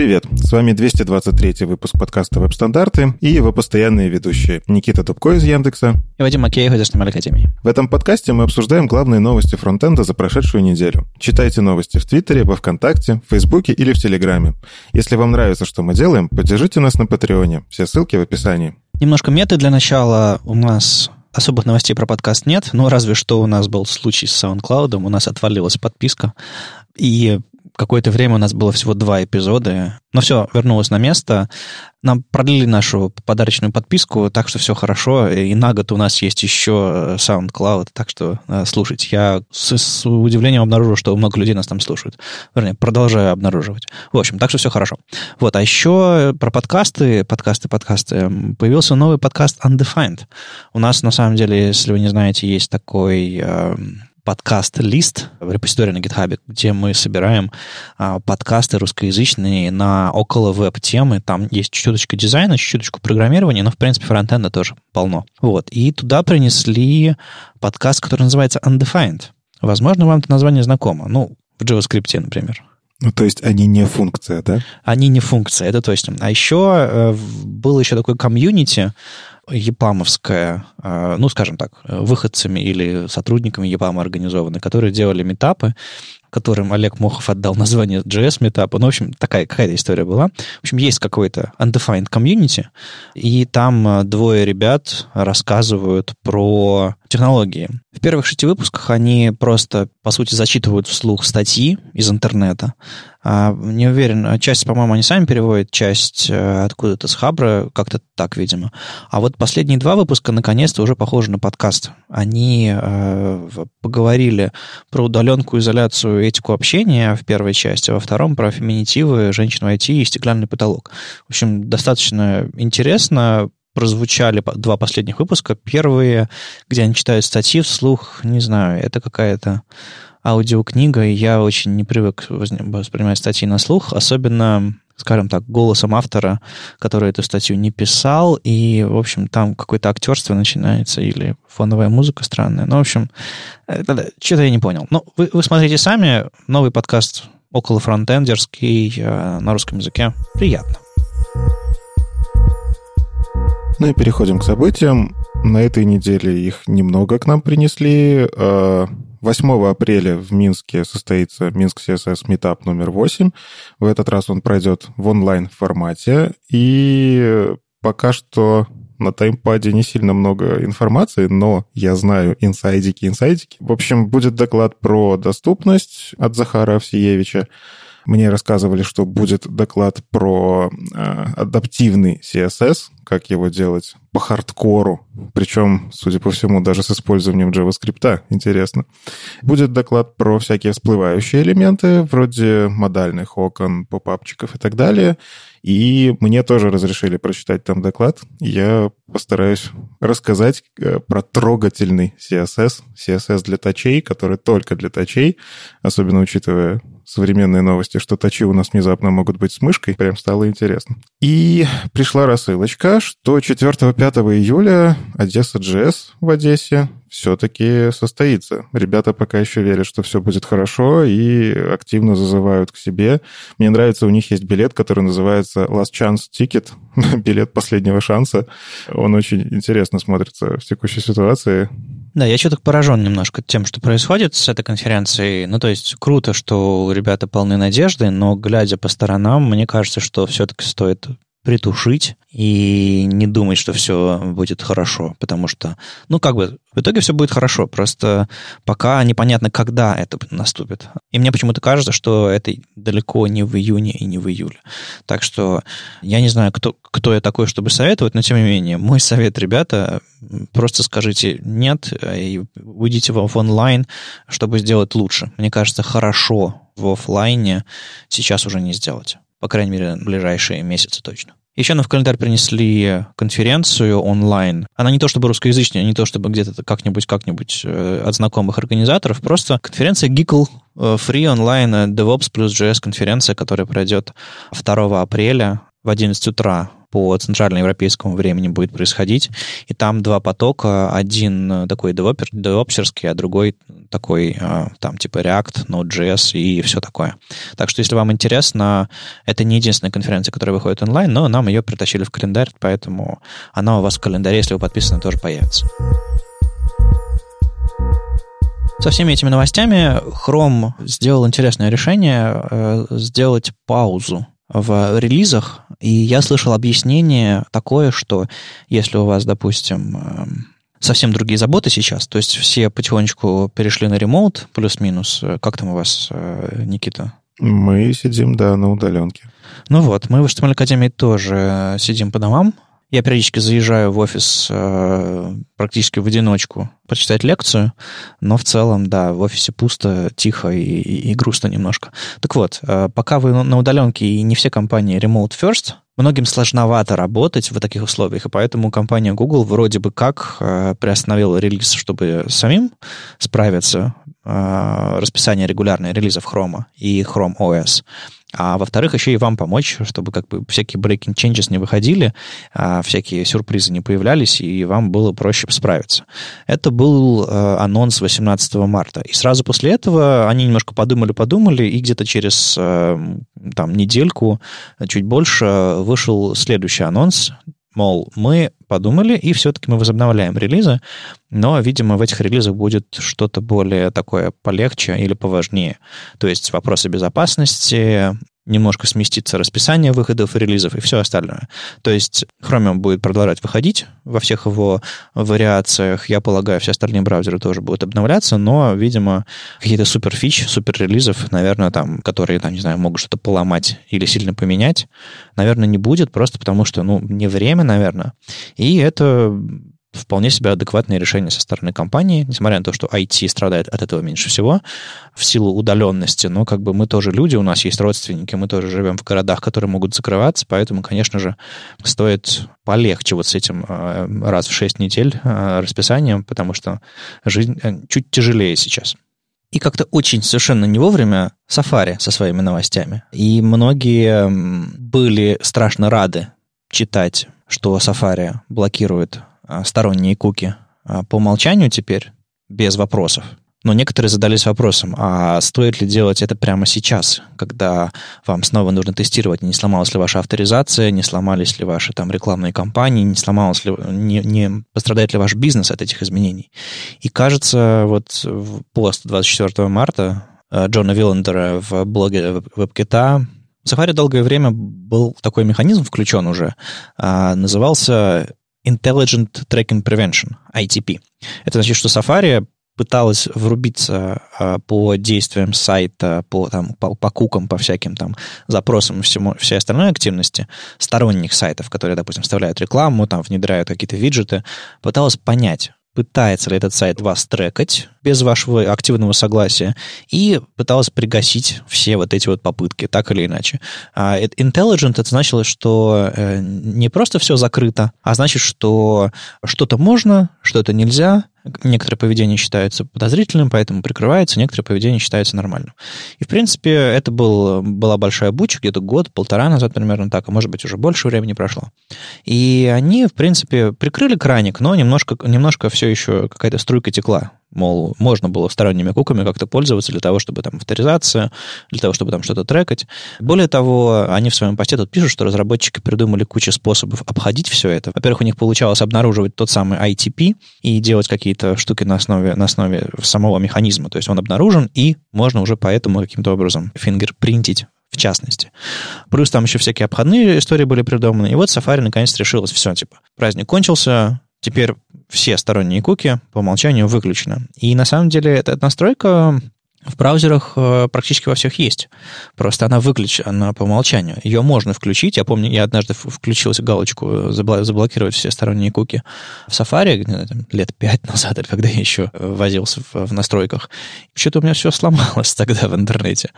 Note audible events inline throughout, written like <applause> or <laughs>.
Привет, с вами 223 выпуск подкаста «Веб-стандарты» и его постоянные ведущие Никита Дубко из Яндекса и Вадим Макеев из HTML Академии. В этом подкасте мы обсуждаем главные новости фронтенда за прошедшую неделю. Читайте новости в Твиттере, во Вконтакте, в Фейсбуке или в Телеграме. Если вам нравится, что мы делаем, поддержите нас на Патреоне. Все ссылки в описании. Немножко меты для начала. У нас Особых новостей про подкаст нет, ну, разве что у нас был случай с SoundCloud, у нас отвалилась подписка, и Какое-то время у нас было всего два эпизода, но все, вернулось на место. Нам продлили нашу подарочную подписку, так что все хорошо. И на год у нас есть еще SoundCloud, так что э, слушайте. Я с, с удивлением обнаружил, что много людей нас там слушают. Вернее, продолжаю обнаруживать. В общем, так что все хорошо. Вот, а еще про подкасты, подкасты, подкасты. Появился новый подкаст Undefined. У нас, на самом деле, если вы не знаете, есть такой... Э, подкаст-лист в репозитории на GitHub, где мы собираем а, подкасты русскоязычные на около веб-темы. Там есть чуточку дизайна, чуточку программирования, но, в принципе, фронтенда тоже полно. Вот. И туда принесли подкаст, который называется Undefined. Возможно, вам это название знакомо. Ну, в JavaScript, например. Ну, то есть они не функция, да? Они не функция, это точно. А еще э, было еще такое комьюнити, епамовская, а, ну, скажем так, выходцами или сотрудниками ЕПАМа организованы, которые делали метапы, которым Олег Мохов отдал название JS метапа. Ну, в общем, такая какая-то история была. В общем, есть какой-то undefined community, и там а, двое ребят рассказывают про технологии. В первых шести выпусках они просто, по сути, зачитывают вслух статьи из интернета. А, не уверен, часть, по-моему, они сами переводят, часть э, откуда-то с Хабра, как-то так, видимо. А вот последние два выпуска, наконец-то, уже похожи на подкаст. Они э, поговорили про удаленку, изоляцию, этику общения в первой части, а во втором про феминитивы, женщин в IT и стеклянный потолок. В общем, достаточно интересно, прозвучали два последних выпуска. Первые, где они читают статьи вслух, не знаю, это какая-то аудиокнига, и я очень не привык воспринимать статьи на слух, особенно скажем так, голосом автора, который эту статью не писал, и, в общем, там какое-то актерство начинается или фоновая музыка странная. Ну, в общем, что-то я не понял. Ну, вы, вы смотрите сами, новый подкаст около фронтендерский э, на русском языке. Приятно. Ну и переходим к событиям. На этой неделе их немного к нам принесли. 8 э, апреля в Минске состоится Минск CSS Meetup номер 8. В этот раз он пройдет в онлайн-формате. И пока что на таймпаде не сильно много информации, но я знаю инсайдики, инсайдики. В общем, будет доклад про доступность от Захара Овсиевича. Мне рассказывали, что будет доклад про э, адаптивный CSS, как его делать по хардкору, причем, судя по всему, даже с использованием JavaScript. Интересно. Будет доклад про всякие всплывающие элементы, вроде модальных окон, попапчиков и так далее. И мне тоже разрешили прочитать там доклад. Я постараюсь рассказать э, про трогательный CSS, CSS для тачей, который только для тачей, особенно учитывая современные новости, что тачи у нас внезапно могут быть с мышкой. Прям стало интересно. И пришла рассылочка, что 4-5 июля Одесса JS в Одессе все-таки состоится. Ребята пока еще верят, что все будет хорошо и активно зазывают к себе. Мне нравится, у них есть билет, который называется Last Chance Ticket, <laughs> билет последнего шанса. Он очень интересно смотрится в текущей ситуации. Да, я что-то поражен немножко тем, что происходит с этой конференцией. Ну, то есть круто, что ребята полны надежды, но глядя по сторонам, мне кажется, что все-таки стоит притушить и не думать, что все будет хорошо, потому что, ну, как бы, в итоге все будет хорошо, просто пока непонятно, когда это наступит. И мне почему-то кажется, что это далеко не в июне и не в июле. Так что я не знаю, кто, кто я такой, чтобы советовать, но тем не менее, мой совет, ребята, просто скажите нет и уйдите в онлайн, чтобы сделать лучше. Мне кажется, хорошо в офлайне сейчас уже не сделать по крайней мере, ближайшие месяцы точно. Еще нам в календарь принесли конференцию онлайн. Она не то чтобы русскоязычная, не то чтобы где-то как-нибудь, как-нибудь э, от знакомых организаторов, просто конференция Geekle э, Free Online DevOps плюс JS конференция, которая пройдет 2 апреля в 11 утра по центральноевропейскому времени будет происходить. И там два потока. Один такой девопер, девопсерский, а другой такой там типа React, Node.js и все такое. Так что, если вам интересно, это не единственная конференция, которая выходит онлайн, но нам ее притащили в календарь, поэтому она у вас в календаре, если вы подписаны, тоже появится. Со всеми этими новостями Chrome сделал интересное решение э, сделать паузу в релизах, и я слышал объяснение такое, что если у вас, допустим, э, совсем другие заботы сейчас, то есть все потихонечку перешли на ремоут, плюс-минус, э, как там у вас, Никита? Мы сидим, да, на удаленке. Ну вот, мы в HTML Академии тоже сидим по домам, я периодически заезжаю в офис э, практически в одиночку почитать лекцию, но в целом, да, в офисе пусто, тихо и, и, грустно немножко. Так вот, э, пока вы на удаленке и не все компании remote first, многим сложновато работать в таких условиях, и поэтому компания Google вроде бы как э, приостановила релиз, чтобы самим справиться, расписание регулярное релизов Chrome и Chrome OS. А во-вторых, еще и вам помочь, чтобы как бы всякие breaking changes не выходили, а всякие сюрпризы не появлялись, и вам было проще справиться. Это был э, анонс 18 марта. И сразу после этого они немножко подумали-подумали, и где-то через э, там, недельку, чуть больше, вышел следующий анонс, мол, мы подумали, и все-таки мы возобновляем релизы, но, видимо, в этих релизах будет что-то более такое полегче или поважнее. То есть вопросы безопасности, немножко сместится расписание выходов релизов и все остальное. То есть Chromium будет продолжать выходить во всех его вариациях. Я полагаю, все остальные браузеры тоже будут обновляться, но, видимо, какие-то супер фич, супер релизов, наверное, там, которые, там, не знаю, могут что-то поломать или сильно поменять, наверное, не будет, просто потому что, ну, не время, наверное. И это вполне себе адекватное решение со стороны компании, несмотря на то, что IT страдает от этого меньше всего в силу удаленности, но как бы мы тоже люди, у нас есть родственники, мы тоже живем в городах, которые могут закрываться, поэтому, конечно же, стоит полегче вот с этим э, раз в 6 недель э, расписанием, потому что жизнь э, чуть тяжелее сейчас. И как-то очень совершенно не вовремя Safari со своими новостями. И многие были страшно рады читать, что Safari блокирует сторонние куки а, по умолчанию теперь, без вопросов. Но некоторые задались вопросом, а стоит ли делать это прямо сейчас, когда вам снова нужно тестировать, не сломалась ли ваша авторизация, не сломались ли ваши там рекламные кампании, не сломалась ли, не, не пострадает ли ваш бизнес от этих изменений. И кажется, вот пост 24 марта а, Джона Виллендера в блоге WebKit в Safari долгое время был такой механизм включен уже, назывался Intelligent Tracking Prevention, ITP. Это значит, что Safari пыталась врубиться а, по действиям сайта, по, там, по, по кукам, по всяким там запросам и всему, всей остальной активности сторонних сайтов, которые, допустим, вставляют рекламу, там, внедряют какие-то виджеты, пыталась понять, пытается этот сайт вас трекать без вашего активного согласия и пыталась пригасить все вот эти вот попытки, так или иначе. А intelligent это значило, что э, не просто все закрыто, а значит, что что-то можно, что-то нельзя, Некоторое поведение считается подозрительным, поэтому прикрывается, некоторое поведение считается нормальным. И, в принципе, это был, была большая буча, где-то год, полтора назад примерно так, а может быть, уже больше времени прошло. И они, в принципе, прикрыли краник, но немножко, немножко все еще какая-то струйка текла Мол, можно было сторонними куками как-то пользоваться для того, чтобы там авторизация, для того, чтобы там что-то трекать. Более того, они в своем посте тут пишут, что разработчики придумали кучу способов обходить все это. Во-первых, у них получалось обнаруживать тот самый ITP и делать какие-то штуки на основе, на основе самого механизма. То есть он обнаружен, и можно уже поэтому каким-то образом фингерпринтить в частности. Плюс там еще всякие обходные истории были придуманы. И вот Safari наконец решилось, все, типа, праздник кончился, теперь все сторонние куки по умолчанию выключены. И на самом деле эта настройка в браузерах э, практически во всех есть. Просто она выключена по умолчанию. Ее можно включить. Я помню, я однажды включился галочку э, заблокировать все сторонние куки в Safari лет пять назад, когда я еще возился в, настройках. Что-то у меня все сломалось <laughs> тогда в интернете.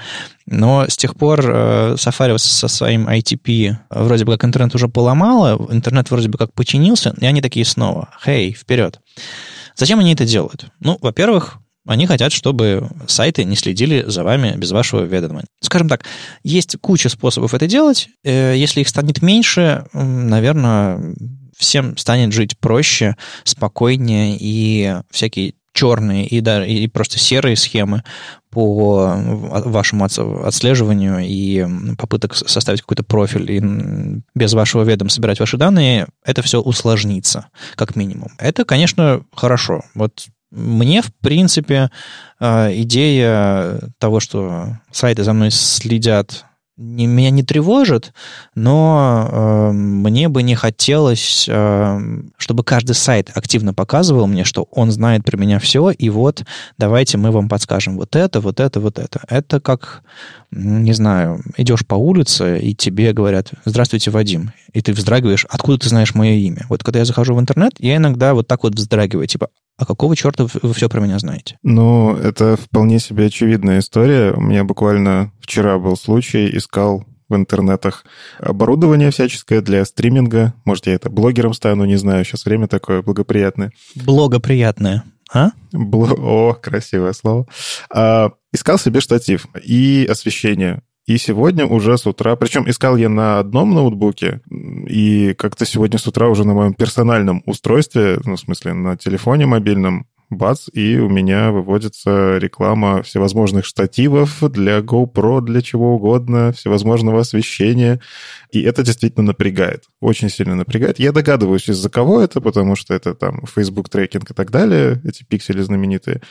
Но с тех пор э, Safari со своим ITP вроде бы как интернет уже поломало, интернет вроде бы как починился, и они такие снова, хей, вперед. Зачем они это делают? Ну, во-первых, Они хотят, чтобы сайты не следили за вами без вашего ведома. Скажем так, есть куча способов это делать. Э, если их станет меньше, наверное, всем станет жить проще, спокойнее, и всякие черные и, да, и просто серые схемы по вашему отслеживанию и попыток составить какой-то профиль и без вашего ведома собирать ваши данные, это все усложнится, как минимум. Это, конечно, хорошо. Вот мне, в принципе, э, идея того, что сайты за мной следят не, меня не тревожит, но э, мне бы не хотелось, э, чтобы каждый сайт активно показывал мне, что он знает про меня все, и вот давайте мы вам подскажем вот это, вот это, вот это. Это как, не знаю, идешь по улице, и тебе говорят, здравствуйте, Вадим, и ты вздрагиваешь, откуда ты знаешь мое имя? Вот когда я захожу в интернет, я иногда вот так вот вздрагиваю, типа, а какого черта вы все про меня знаете? Ну, это вполне себе очевидная история. У меня буквально вчера был случай, искал в интернетах оборудование всяческое для стриминга. Может, я это блогером стану, не знаю. Сейчас время такое благоприятное. Благоприятное. А? Бл... О, красивое слово. А, искал себе штатив и освещение. И сегодня уже с утра, причем искал я на одном ноутбуке, и как-то сегодня с утра уже на моем персональном устройстве, ну, в смысле, на телефоне мобильном, бац, и у меня выводится реклама всевозможных штативов для GoPro, для чего угодно, всевозможного освещения. И это действительно напрягает, очень сильно напрягает. Я догадываюсь, из-за кого это, потому что это там Facebook трекинг и так далее, эти пиксели знаменитые.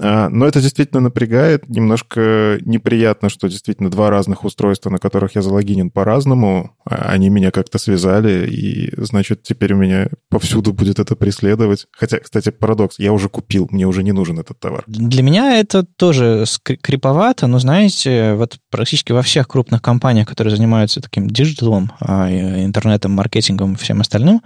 А, но это действительно напрягает. Немножко неприятно, что действительно два разных устройства, на которых я залогинен по-разному, а, они меня как-то связали, и, значит, теперь у меня повсюду будет это преследовать. Хотя, кстати, парадокс, я уже купил, мне уже не нужен этот товар. Для меня это тоже криповато, но, знаете, вот практически во всех крупных компаниях, которые занимаются таким диджиталом, а, интернетом, маркетингом и всем остальным,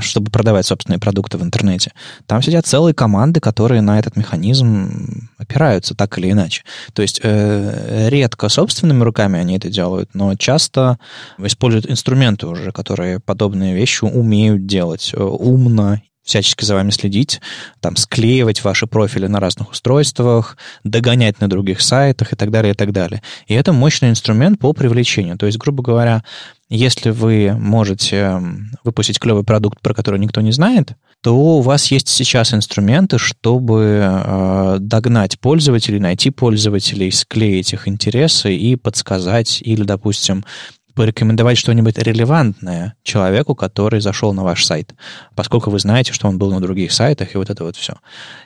чтобы продавать собственные продукты в интернете, там сидят целые команды, которые на этот механизм механизм опираются так или иначе. То есть э, редко собственными руками они это делают, но часто используют инструменты уже, которые подобные вещи умеют делать э, умно всячески за вами следить, там, склеивать ваши профили на разных устройствах, догонять на других сайтах и так далее, и так далее. И это мощный инструмент по привлечению. То есть, грубо говоря, если вы можете выпустить клевый продукт, про который никто не знает, то у вас есть сейчас инструменты, чтобы э, догнать пользователей, найти пользователей, склеить их интересы и подсказать или, допустим, порекомендовать что-нибудь релевантное человеку, который зашел на ваш сайт, поскольку вы знаете, что он был на других сайтах, и вот это вот все.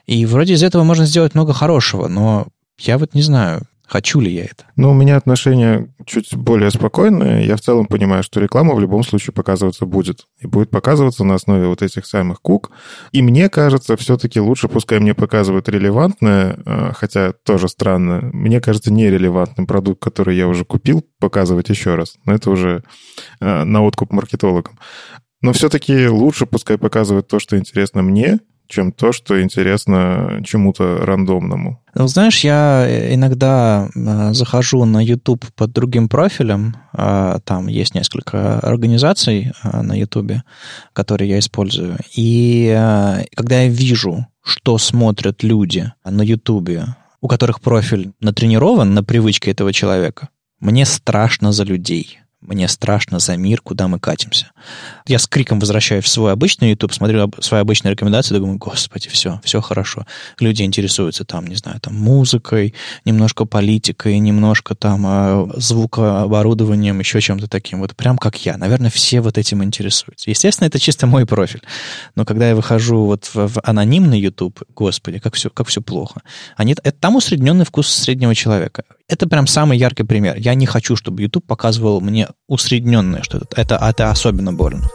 И вроде из этого можно сделать много хорошего, но я вот не знаю, Хочу ли я это? Ну, у меня отношение чуть более спокойное. Я в целом понимаю, что реклама в любом случае показываться будет. И будет показываться на основе вот этих самых кук. И мне кажется, все-таки лучше, пускай мне показывают релевантное, э, хотя тоже странно, мне кажется, нерелевантный продукт, который я уже купил, показывать еще раз. Но это уже э, на откуп маркетологам. Но все-таки лучше пускай показывают то, что интересно мне, чем то, что интересно чему-то рандомному. Ну, знаешь, я иногда э, захожу на YouTube под другим профилем. А, там есть несколько организаций э, на YouTube, которые я использую. И э, когда я вижу, что смотрят люди на YouTube, у которых профиль натренирован на привычке этого человека, мне страшно за людей мне страшно за мир, куда мы катимся. Я с криком возвращаюсь в свой обычный YouTube, смотрю свои обычные рекомендации, думаю, господи, все, все хорошо. Люди интересуются там, не знаю, там музыкой, немножко политикой, немножко там а, звукооборудованием, еще чем-то таким. Вот прям как я. Наверное, все вот этим интересуются. Естественно, это чисто мой профиль. Но когда я выхожу вот в, в анонимный YouTube, господи, как все, как все плохо. Они, это там усредненный вкус среднего человека. Это прям самый яркий пример. Я не хочу, чтобы YouTube показывал мне усредненное что-то. Это, это особенно больно.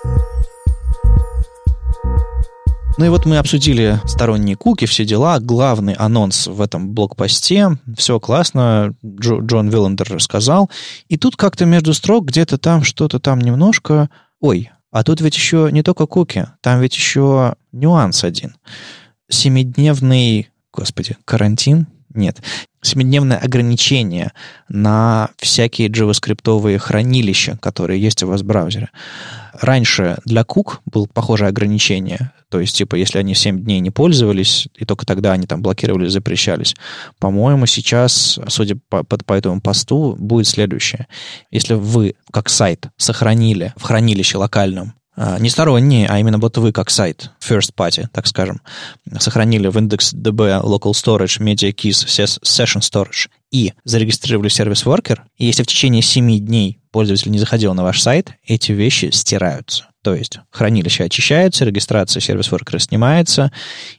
Ну и вот мы обсудили сторонние куки, все дела. Главный анонс в этом блокпосте. Все классно. Джо, Джон Виллендер рассказал. И тут как-то между строк где-то там что-то там немножко... Ой, а тут ведь еще не только куки. Там ведь еще нюанс один. Семидневный, господи, карантин Нет. Семидневное ограничение на всякие JavaScript хранилища, которые есть у вас в браузере. Раньше для Cook было похожее ограничение. То есть, типа, если они 7 дней не пользовались, и только тогда они там блокировались, запрещались. По-моему, сейчас, судя по, по, по этому посту, будет следующее. Если вы, как сайт, сохранили в хранилище локальном не сторонние, а именно вот вы как сайт, first party, так скажем, сохранили в IndexDB Local Storage, Media Keys, Session Storage и зарегистрировали сервис Worker, и если в течение 7 дней пользователь не заходил на ваш сайт, эти вещи стираются. То есть хранилище очищается, регистрация сервис Worker снимается,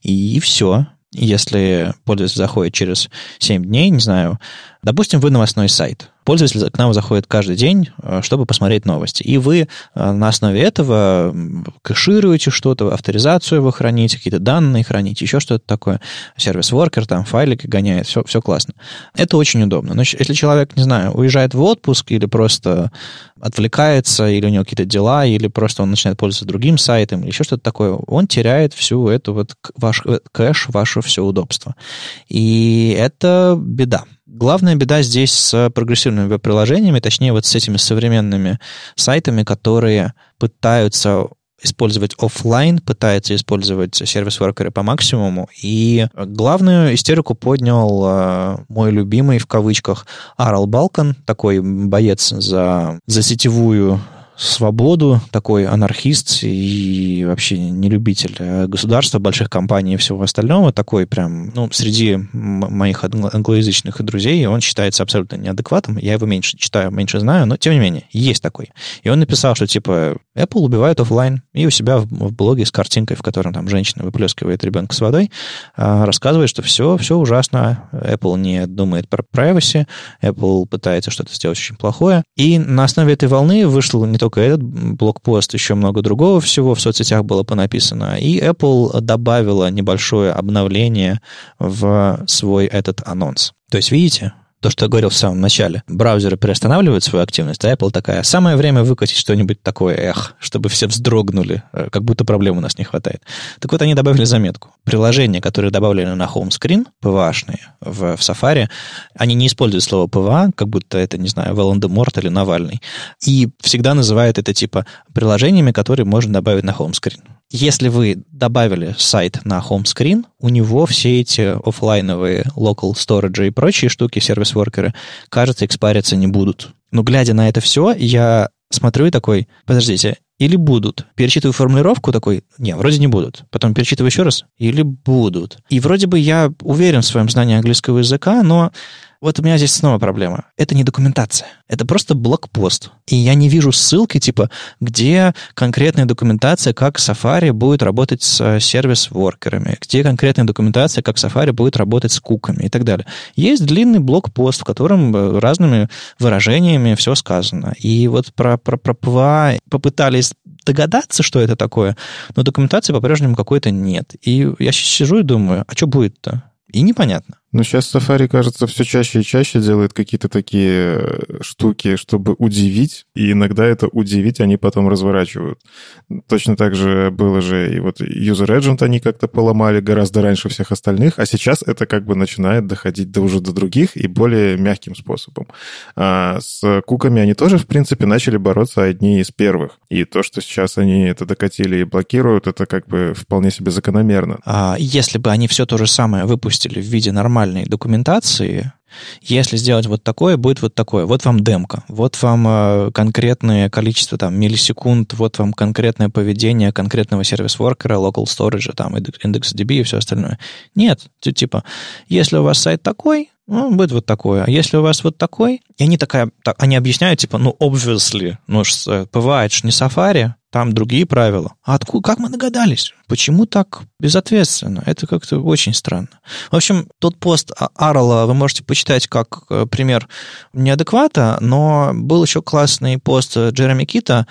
и все. Если пользователь заходит через 7 дней, не знаю, допустим, вы новостной сайт, пользователь к нам заходит каждый день, э, чтобы посмотреть новости. И вы э, на основе этого кэшируете что-то, авторизацию вы храните, какие-то данные храните, еще что-то такое. Сервис-воркер, там файлики гоняет, все, все классно. Это очень удобно. Но если человек, не знаю, уезжает в отпуск или просто отвлекается, или у него какие-то дела, или просто он начинает пользоваться другим сайтом, или еще что-то такое, он теряет всю эту вот ваш э, кэш, ваше все удобство. И это беда. Главная беда здесь с прогрессивными веб-приложениями, точнее вот с этими современными сайтами, которые пытаются использовать офлайн, пытается использовать сервис-воркеры по максимуму. И главную истерику поднял э, мой любимый, в кавычках, Арл Балкан, такой боец за, за сетевую свободу, такой анархист и вообще не любитель э, государства, больших компаний и всего остального, такой прям, ну, среди моих англоязычных друзей он считается абсолютно неадекватом. Я его меньше читаю, меньше знаю, но тем не менее, есть такой. И он написал, что типа Apple убивает офлайн, и у себя в, в блоге с картинкой, в котором там женщина выплескивает ребенка с водой, а, рассказывает, что все, все ужасно, Apple не думает про privacy, Apple пытается что-то сделать очень плохое. И на основе этой волны вышел не только только этот блокпост, еще много другого всего в соцсетях было понаписано. И Apple добавила небольшое обновление в свой этот анонс. То есть, видите, то, что я говорил в самом начале. Браузеры приостанавливают свою активность, а Apple такая, самое время выкатить что-нибудь такое, эх, чтобы все вздрогнули, э, как будто проблем у нас не хватает. Так вот, они добавили заметку. Приложения, которые добавлены на home screen, PVA-шные в, в Safari, они не используют слово PVA, как будто это, не знаю, Волан-де-Морт или Навальный, и всегда называют это типа приложениями, которые можно добавить на home screen. Если вы добавили сайт на home screen, у него все эти офлайновые local storage и прочие штуки, сервис-воркеры, кажется, экспариться не будут. Но глядя на это все, я смотрю и такой, подождите, или будут. Перечитываю формулировку такой, не, вроде не будут. Потом перечитываю еще раз, или будут. И вроде бы я уверен в своем знании английского языка, но вот у меня здесь снова проблема. Это не документация. Это просто блокпост. И я не вижу ссылки, типа, где конкретная документация, как Safari будет работать с э, сервис-воркерами, где конкретная документация, как Safari будет работать с куками и так далее. Есть длинный блокпост, в котором э, разными выражениями все сказано. И вот про, про, про PWA попытались догадаться, что это такое, но документации по-прежнему какой-то нет. И я сижу и думаю, а что будет-то? И непонятно. Ну, сейчас Safari, кажется, все чаще и чаще делает какие-то такие э, штуки, чтобы удивить, и иногда это удивить они потом разворачивают. Точно так же было же и вот User Agent они как-то поломали гораздо раньше всех остальных, а сейчас это как бы начинает доходить до уже до других и более мягким способом. А с куками они тоже, в принципе, начали бороться одни из первых. И то, что сейчас они это докатили и блокируют, это как бы вполне себе закономерно. А если бы они все то же самое выпустили в виде нормального нормальной документации, если сделать вот такое, будет вот такое. Вот вам демка, вот вам э, конкретное количество там, миллисекунд, вот вам конкретное поведение конкретного сервис-воркера, local storage, там, IndexDB и все остальное. Нет, типа, если у вас сайт такой, ну, будет вот такое. А если у вас вот такой, и они такая, так, они объясняют, типа, ну, obviously, ну, бывает же не Safari, там другие правила. А откуда, как мы догадались? Почему так безответственно? Это как-то очень странно. В общем, тот пост Арла вы можете почитать как э, пример неадеквата, но был еще классный пост Джереми Кита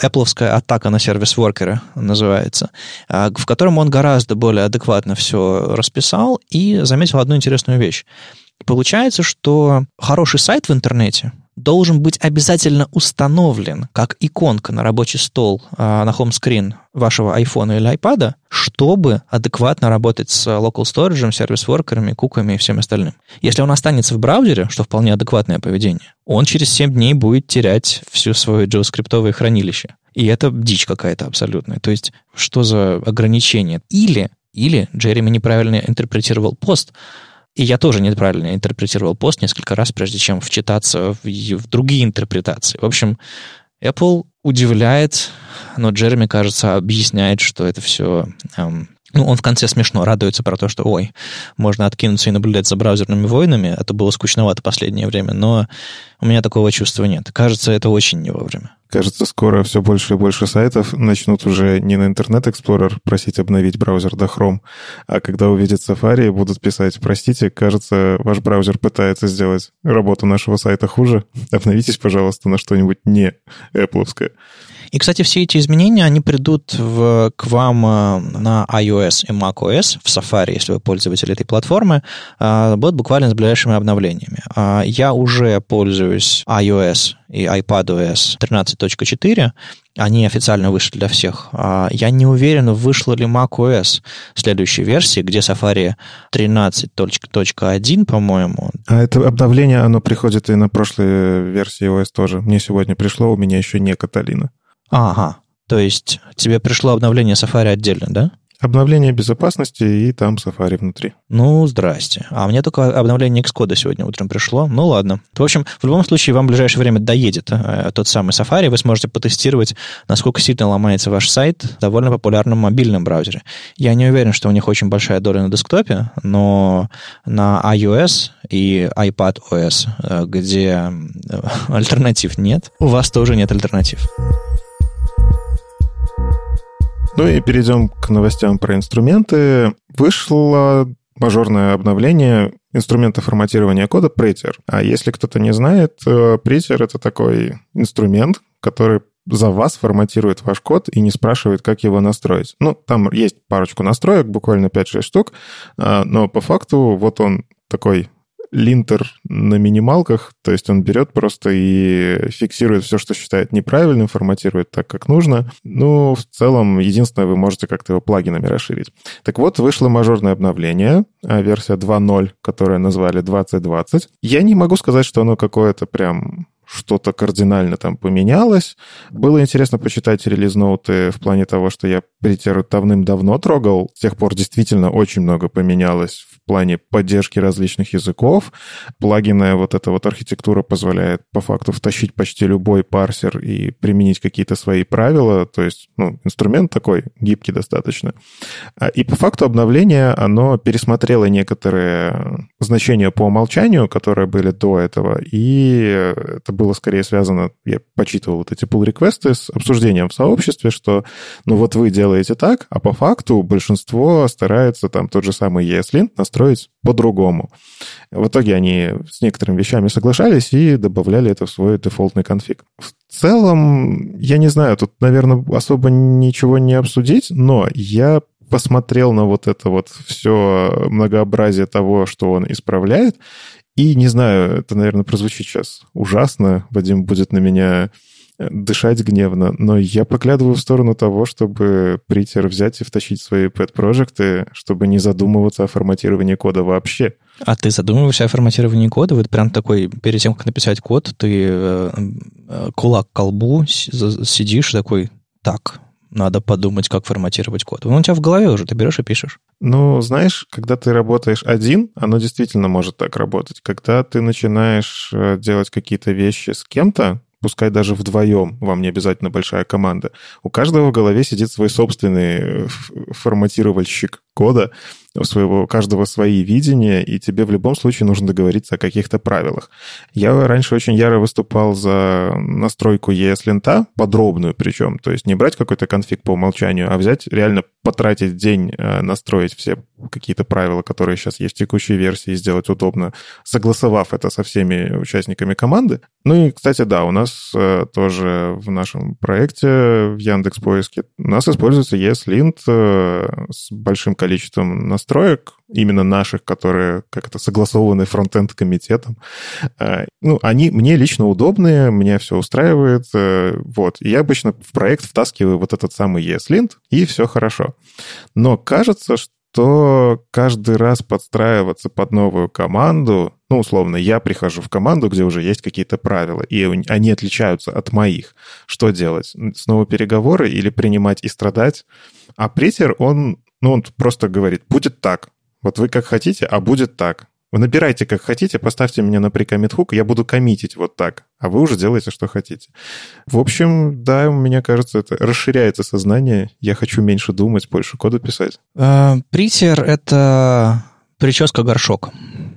Apple атака на сервис-воркеры называется, а, в котором он гораздо более адекватно все расписал и заметил одну интересную вещь. Получается, что хороший сайт в интернете должен быть обязательно установлен как иконка на рабочий стол, а, на screen вашего iPhone или iPad, чтобы адекватно работать с local storage, сервис-воркерами, куками и всем остальным. Если он останется в браузере, что вполне адекватное поведение, он через 7 дней будет терять все свое JavaScript хранилище. И это дичь какая-то абсолютная. То есть, что за ограничение? Или, или Джереми неправильно интерпретировал пост, и я тоже неправильно интерпретировал пост несколько раз, прежде чем вчитаться в, в другие интерпретации. В общем, Apple удивляет, но Джереми, кажется, объясняет, что это все эм, ну, он в конце смешно радуется про то, что, ой, можно откинуться и наблюдать за браузерными войнами. Это было скучновато последнее время, но у меня такого чувства нет. Кажется, это очень не вовремя. Кажется, скоро все больше и больше сайтов начнут уже не на Internet Explorer просить обновить браузер до Chrome, а когда увидят Safari, будут писать, простите, кажется, ваш браузер пытается сделать работу нашего сайта хуже. Обновитесь, пожалуйста, на что-нибудь не Apple. И, кстати, все эти изменения, они придут в, к вам э, на iOS и macOS в Safari, если вы пользователь этой платформы, э, будут буквально с ближайшими обновлениями. А я уже пользуюсь iOS и iPadOS 13.4, они официально вышли для всех. Я не уверен, вышла ли macOS следующей версии, где Safari 13.1, по-моему. А это обновление, оно приходит и на прошлой версии OS тоже. Мне сегодня пришло, у меня еще не Каталина. Ага. То есть тебе пришло обновление Safari отдельно, да? Обновление безопасности и там Safari внутри. Ну, здрасте. А мне только обновление Xcode сегодня утром пришло. Ну, ладно. В общем, в любом случае, вам в ближайшее время доедет э, тот самый Safari. Вы сможете потестировать, насколько сильно ломается ваш сайт в довольно популярном мобильном браузере. Я не уверен, что у них очень большая доля на десктопе, но на iOS и iPadOS, э, где э, альтернатив нет, у вас тоже нет альтернатив. Ну и перейдем к новостям про инструменты. Вышло мажорное обновление инструмента форматирования кода Prettier. А если кто-то не знает, Prettier — это такой инструмент, который за вас форматирует ваш код и не спрашивает, как его настроить. Ну, там есть парочку настроек, буквально 5-6 штук, а, но по факту вот он такой линтер на минималках, то есть он берет просто и фиксирует все, что считает неправильным, форматирует так, как нужно. Ну, в целом, единственное, вы можете как-то его плагинами расширить. Так вот, вышло мажорное обновление, а, версия 2.0, которое назвали 2020. Я не могу сказать, что оно какое-то прям что-то кардинально там поменялось. Было интересно почитать релиз-ноуты в плане того, что я Притер давным-давно трогал. С тех пор действительно очень много поменялось в плане поддержки различных языков. Плагинная вот эта вот архитектура позволяет по факту втащить почти любой парсер и применить какие-то свои правила. То есть, ну, инструмент такой гибкий достаточно. А, и по факту обновление, оно пересмотрело некоторые значения по умолчанию, которые были до этого, и это было скорее связано, я почитывал вот эти pull-реквесты с обсуждением в сообществе, что, ну вот вы делаете так, а по факту большинство старается там тот же самый ESLint настроить по-другому. В итоге они с некоторыми вещами соглашались и добавляли это в свой дефолтный конфиг. В целом, я не знаю, тут, наверное, особо ничего не обсудить, но я посмотрел на вот это вот все многообразие того, что он исправляет, и не знаю, это, наверное, прозвучит сейчас ужасно. Вадим будет на меня дышать гневно, но я поглядываю в сторону того, чтобы притер взять и втащить свои pet-проекты, чтобы не задумываться о форматировании кода вообще. А ты задумываешься о форматировании кода? Вот прям такой, перед тем, как написать код, ты э, э, кулак к колбу сидишь такой, так, надо подумать, как форматировать код. Он у тебя в голове уже, ты берешь и пишешь. Ну, знаешь, когда ты работаешь один, оно действительно может так работать. Когда ты начинаешь э, делать какие-то вещи с кем-то, пускай даже вдвоем, вам не обязательно большая команда, у каждого в голове сидит свой собственный форматировальщик кода, у своего, каждого свои видения, и тебе в любом случае нужно договориться о каких-то правилах. Я раньше очень яро выступал за настройку ES-лента, подробную причем, то есть не брать какой-то конфиг по умолчанию, а взять реально потратить день, э, настроить все какие-то правила, которые сейчас есть в текущей версии, сделать удобно, согласовав это со всеми участниками команды. Ну и, кстати, да, у нас э, тоже в нашем проекте в Яндекс Поиске у нас используется ESLint э, с большим количеством настроек, именно наших, которые как это согласованы фронтенд комитетом, э, ну, они мне лично удобные, меня все устраивает, э, вот. И я обычно в проект втаскиваю вот этот самый ESLint, и все хорошо. Но кажется, что то каждый раз подстраиваться под новую команду, ну, условно, я прихожу в команду, где уже есть какие-то правила, и они отличаются от моих. Что делать? Снова переговоры или принимать и страдать? А притер, он, ну, он просто говорит, будет так. Вот вы как хотите, а будет так. Вы набирайте как хотите, поставьте меня на прикомит хук, я буду коммитить вот так, а вы уже делаете, что хотите. В общем, да, мне кажется, это расширяется сознание. Я хочу меньше думать, больше кода писать. Э, притер — это прическа-горшок.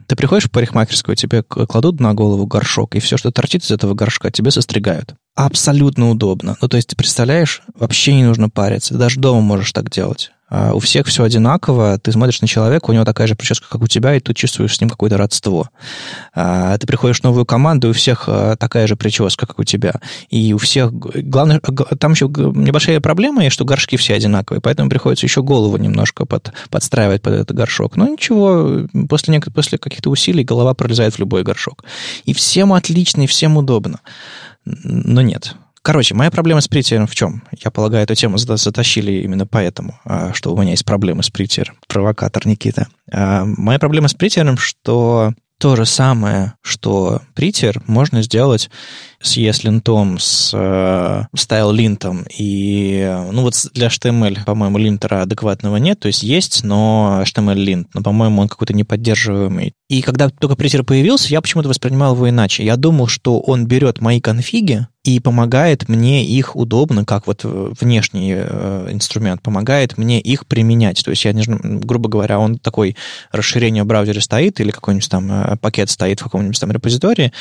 Ты приходишь в парикмахерскую, тебе кладут на голову горшок, и все, что торчит из этого горшка, тебе состригают. Абсолютно удобно. Ну, то есть, ты представляешь, вообще не нужно париться. Даже дома можешь так делать. А у всех все одинаково, ты смотришь на человека, у него такая же прическа, как у тебя, и ты чувствуешь с ним какое-то родство. А ты приходишь в новую команду, и у всех а, такая же прическа, как у тебя. И у всех... Главное, там еще небольшая проблема что горшки все одинаковые, поэтому приходится еще голову немножко под, подстраивать под этот горшок. Но ничего, после, после каких-то усилий голова пролезает в любой горшок. И всем отлично, и всем удобно. Но нет, Короче, моя проблема с притером в чем? Я полагаю, эту тему затащили именно поэтому, а, что у меня есть проблемы с притером. Провокатор Никита. А, моя проблема с притером, что то же самое, что притер, можно сделать с ESLint, с э, style-линтом. И, ну вот для HTML, по-моему, линтера адекватного нет. То есть есть, но HTML-линт. Но, по-моему, он какой-то неподдерживаемый. И когда только притер появился, я почему-то воспринимал его иначе. Я думал, что он берет мои конфиги и помогает мне их удобно, как вот внешний э, инструмент, помогает мне их применять. То есть я, грубо говоря, он такой расширение в браузере стоит или какой-нибудь там э, пакет стоит в каком-нибудь там репозитории,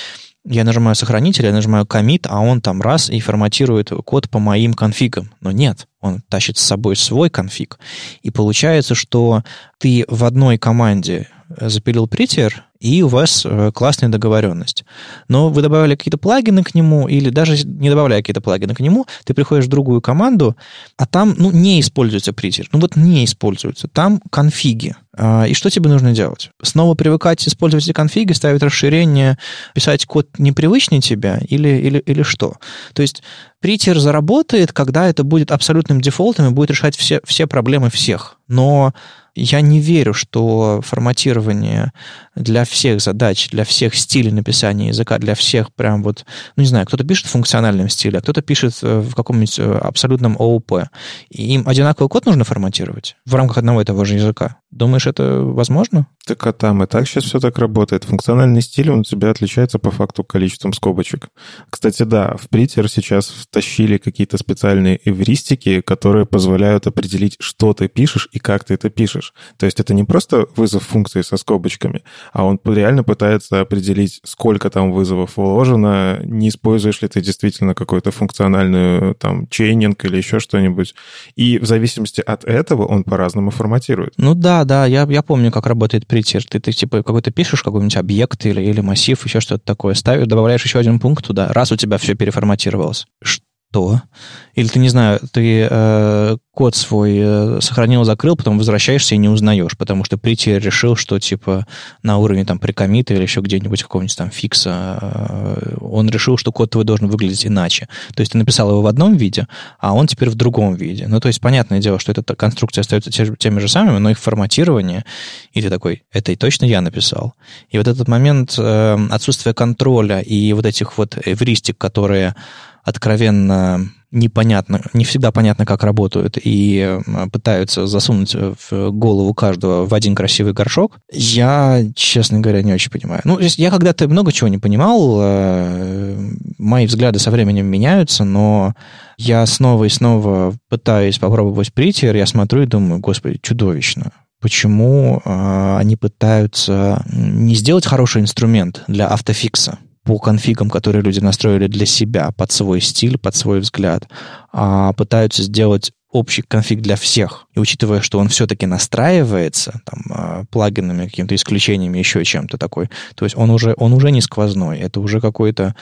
я нажимаю сохранитель, я нажимаю commit, а он там раз и форматирует код по моим конфигам. Но нет, он тащит с собой свой конфиг. И получается, что ты в одной команде запилил притер, и у вас э, классная договоренность. Но вы добавили какие-то плагины к нему, или даже не добавляя какие-то плагины к нему, ты приходишь в другую команду, а там, ну, не используется притер. Ну, вот не используется. Там конфиги. А, и что тебе нужно делать? Снова привыкать использовать эти конфиги, ставить расширение, писать код непривычный тебе или, или, или что? То есть притер заработает, когда это будет абсолютным дефолтом и будет решать все, все проблемы всех. Но я не верю, что форматирование для всех задач, для всех стилей написания языка, для всех прям вот, ну не знаю, кто-то пишет в функциональном стиле, а кто-то пишет э, в каком-нибудь э, абсолютном ООП. Им одинаковый код нужно форматировать в рамках одного и того же языка. Думаешь, это возможно? Так а там и так сейчас все так работает. Функциональный стиль, он у тебя отличается по факту количеством скобочек. Кстати, да, в Притер сейчас втащили какие-то специальные эвристики, которые позволяют определить, что ты пишешь и как ты это пишешь. То есть это не просто вызов функции со скобочками, а он реально пытается определить, сколько там вызовов вложено, не используешь ли ты действительно какой-то функциональный там чейнинг или еще что-нибудь. И в зависимости от этого он по-разному форматирует. Ну да, да, я, я помню, как работает притир. Ты, ты типа какой-то пишешь какой-нибудь объект или, или массив, еще что-то такое, ставишь, добавляешь еще один пункт туда, раз у тебя все переформатировалось что? Или ты, не знаю, ты э, код свой э, сохранил, закрыл, потом возвращаешься и не узнаешь, потому что прийти решил, что типа на уровне там прикомита или еще где-нибудь какого-нибудь там фикса, э, он решил, что код твой должен выглядеть иначе. То есть ты написал его в одном виде, а он теперь в другом виде. Ну, то есть понятное дело, что эта конструкция остается теми же самыми, но их форматирование, и ты такой, это и точно я написал. И вот этот момент э, отсутствия контроля и вот этих вот эвристик, которые откровенно непонятно, не всегда понятно, как работают, и пытаются засунуть в голову каждого в один красивый горшок, я, честно говоря, не очень понимаю. Ну, я когда-то много чего не понимал, э, мои взгляды со временем меняются, но я снова и снова пытаюсь попробовать притер, я смотрю и думаю, господи, чудовищно почему э, они пытаются не сделать хороший инструмент для автофикса по конфигам, которые люди настроили для себя, под свой стиль, под свой взгляд, а пытаются сделать общий конфиг для всех. И учитывая, что он все-таки настраивается там, а, плагинами, какими-то исключениями, еще чем-то такой, то есть он уже, он уже не сквозной, это уже какой-то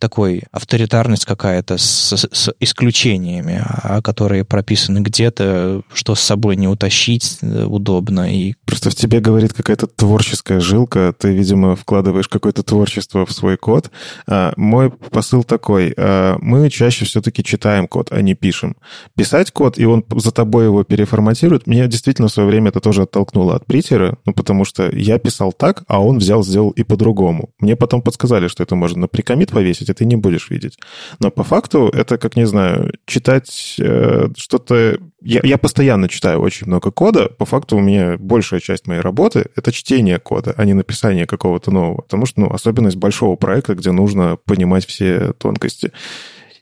такой авторитарность какая-то с, с исключениями, а, которые прописаны где-то, что с собой не утащить э, удобно. И... Просто в тебе говорит какая-то творческая жилка, ты, видимо, вкладываешь какое-то творчество в свой код. А, мой посыл такой, а, мы чаще все-таки читаем код, а не пишем. Писать код, и он за тобой его переформатирует, меня действительно в свое время это тоже оттолкнуло от притера, ну, потому что я писал так, а он взял, сделал и по-другому. Мне потом подсказали, что это можно на прикомит повесить, и ты не будешь видеть. Но по факту это, как, не знаю, читать э, что-то... Я, я постоянно читаю очень много кода. По факту у меня большая часть моей работы — это чтение кода, а не написание какого-то нового. Потому что, ну, особенность большого проекта, где нужно понимать все тонкости.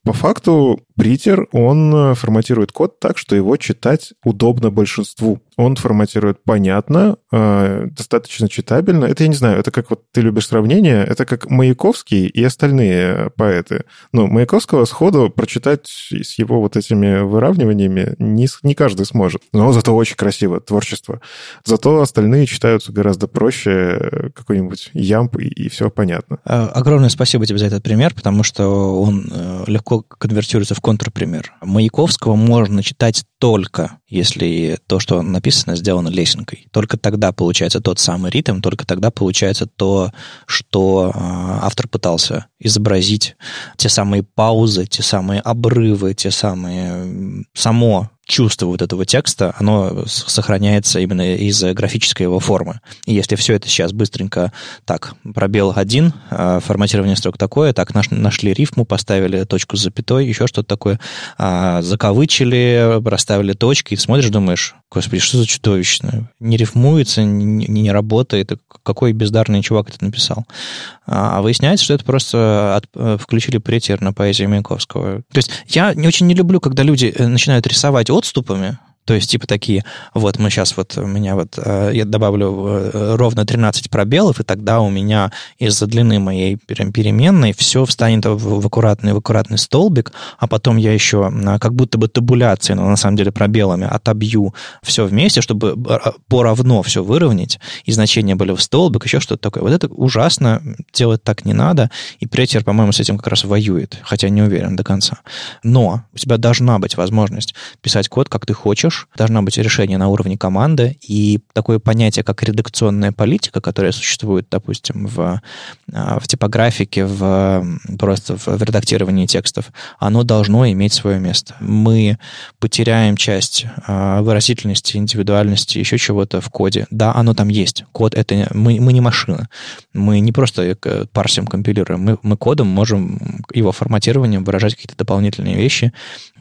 По факту, Бритер, он э, форматирует код так, что его читать удобно большинству. Он форматирует понятно, э, достаточно читабельно. Это, я не знаю, это как вот ты любишь сравнение, это как Маяковский и остальные поэты. Ну, Маяковского сходу прочитать с его вот этими выравниваниями не, не каждый сможет. Но зато очень красиво, творчество. Зато остальные читаются гораздо проще, э, какой-нибудь ямп, и, и все понятно. Огромное спасибо тебе за этот пример, потому что он легко конвертируется в контрпример. Маяковского можно читать только, если то, что написано, сделано лесенкой. Только тогда получается тот самый ритм, только тогда получается то, что а, автор пытался изобразить. Те самые паузы, те самые обрывы, те самые... само чувство вот этого текста, оно сохраняется именно из-за графической его формы. И если все это сейчас быстренько так, пробел один, а, форматирование строк такое, так нашли рифму, поставили точку с запятой, еще что-то такое, а, закавычили, расставили точки, и смотришь, думаешь, господи, что за чудовищное? Не рифмуется, не, не работает, какой бездарный чувак это написал. А, а выясняется, что это просто от, э, включили претер на поэзию Маяковского. То есть я не очень не люблю, когда люди э, начинают рисовать отступами, то есть, типа такие, вот мы сейчас вот, у меня вот, э, я добавлю э, ровно 13 пробелов, и тогда у меня из-за длины моей переменной все встанет в, аккуратный, в аккуратный столбик, а потом я еще как будто бы табуляцией, но на самом деле пробелами отобью все вместе, чтобы э, поровно все выровнять, и значения были в столбик, еще что-то такое. Вот это ужасно, делать так не надо, и Претер, по-моему, с этим как раз воюет, хотя не уверен до конца. Но у тебя должна быть возможность писать код, как ты хочешь, ложь, должно быть решение на уровне команды, и такое понятие, как редакционная политика, которая существует, допустим, в, а, в типографике, в, просто в, в редактировании текстов, оно должно иметь свое место. Мы потеряем часть а, выразительности, индивидуальности, еще чего-то в коде. Да, оно там есть. Код — это... Мы, мы не машина. Мы не просто парсим, компилируем. Мы, мы кодом можем его форматированием выражать какие-то дополнительные вещи,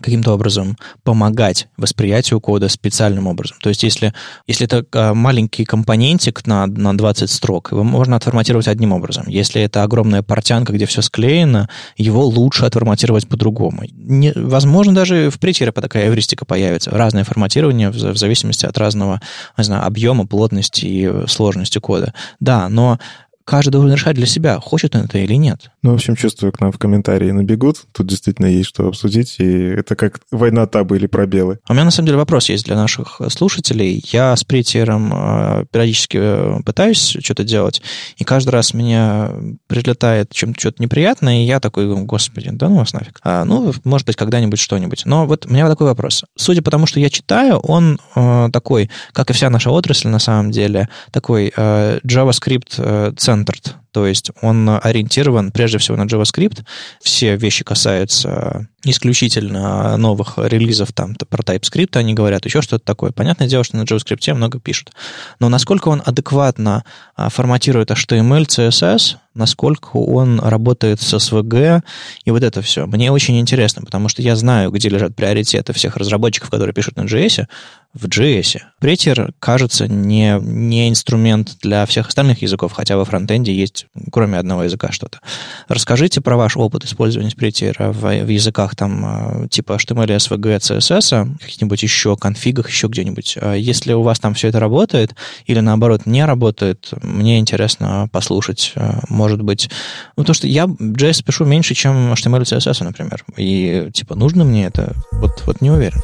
каким-то образом помогать восприятию кода специальным образом. То есть если, если это а, маленький компонентик на, на 20 строк, его можно отформатировать одним образом. Если это огромная портянка, где все склеено, его лучше отформатировать по-другому. Не, возможно, даже в притере такая эвристика появится. Разное форматирование в, в зависимости от разного не знаю, объема, плотности и сложности кода. Да, но каждый должен решать для себя, хочет он это или нет. Ну, в общем, чувствую, к нам в комментарии набегут. Тут действительно есть что обсудить, и это как война табы или пробелы. У меня, на самом деле, вопрос есть для наших слушателей. Я с притером э, периодически э, пытаюсь что-то делать, и каждый раз меня прилетает чем-то что-то неприятное, и я такой, господи, да ну вас нафиг. А, ну, может быть, когда-нибудь что-нибудь. Но вот у меня такой вопрос. Судя по тому, что я читаю, он э, такой, как и вся наша отрасль, на самом деле, такой э, JavaScript-центр centered, то есть он ориентирован прежде всего на JavaScript. Все вещи касаются исключительно новых релизов, там, про TypeScript они говорят, еще что-то такое. Понятное дело, что на JavaScript много пишут. Но насколько он адекватно а, форматирует HTML, CSS, насколько он работает с SVG и вот это все. Мне очень интересно, потому что я знаю, где лежат приоритеты всех разработчиков, которые пишут на JS, в JS. Претер, кажется, не, не инструмент для всех остальных языков, хотя во фронтенде есть, кроме одного языка, что-то. Расскажите про ваш опыт использования Претера в, в языках там э, типа HTML, SVG, CSS, каких-нибудь еще конфигах, еще где-нибудь. А если у вас там все это работает или наоборот не работает, мне интересно послушать. Э, может быть, ну то, что я JS пишу меньше, чем HTML и CSS, например. И типа нужно мне это? Вот, вот не уверен.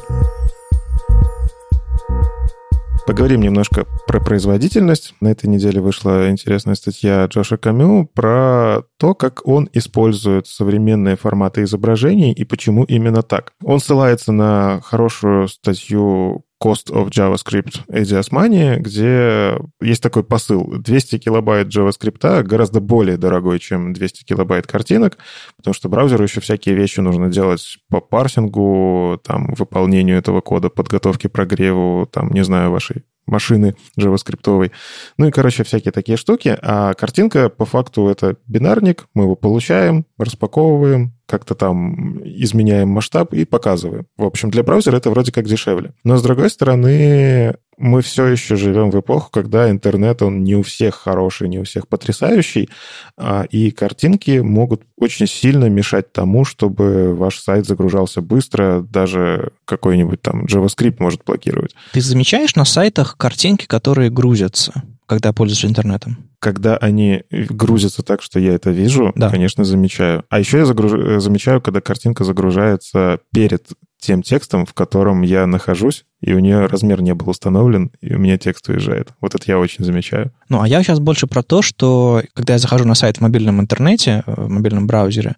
Поговорим немножко про производительность. На этой неделе вышла интересная статья Джоша Камю про то, как он использует современные форматы изображений и почему именно так. Он ссылается на хорошую статью Cost of JavaScript Эдди Османи, где есть такой посыл. 200 килобайт JavaScript гораздо более дорогой, чем 200 килобайт картинок, потому что браузеру еще всякие вещи нужно делать по парсингу, там, выполнению этого кода, подготовке прогреву, там, не знаю, вашей машины JavaScript. Ну и, короче, всякие такие штуки. А картинка, по факту, это бинарник. Мы его получаем, распаковываем, как-то там изменяем масштаб и показываем. В общем, для браузера это вроде как дешевле. Но, с другой стороны, мы все еще живем в эпоху, когда интернет, он не у всех хороший, не у всех потрясающий, а, и картинки могут очень сильно мешать тому, чтобы ваш сайт загружался быстро, даже какой-нибудь там JavaScript может блокировать. Ты замечаешь на сайтах картинки, которые грузятся? когда пользуешься интернетом? Когда они грузятся так, что я это вижу, да. конечно, замечаю. А еще я загруж... замечаю, когда картинка загружается перед тем текстом, в котором я нахожусь, и у нее размер не был установлен, и у меня текст уезжает. Вот это я очень замечаю. Ну, а я сейчас больше про то, что когда я захожу на сайт в мобильном интернете, э, в мобильном браузере,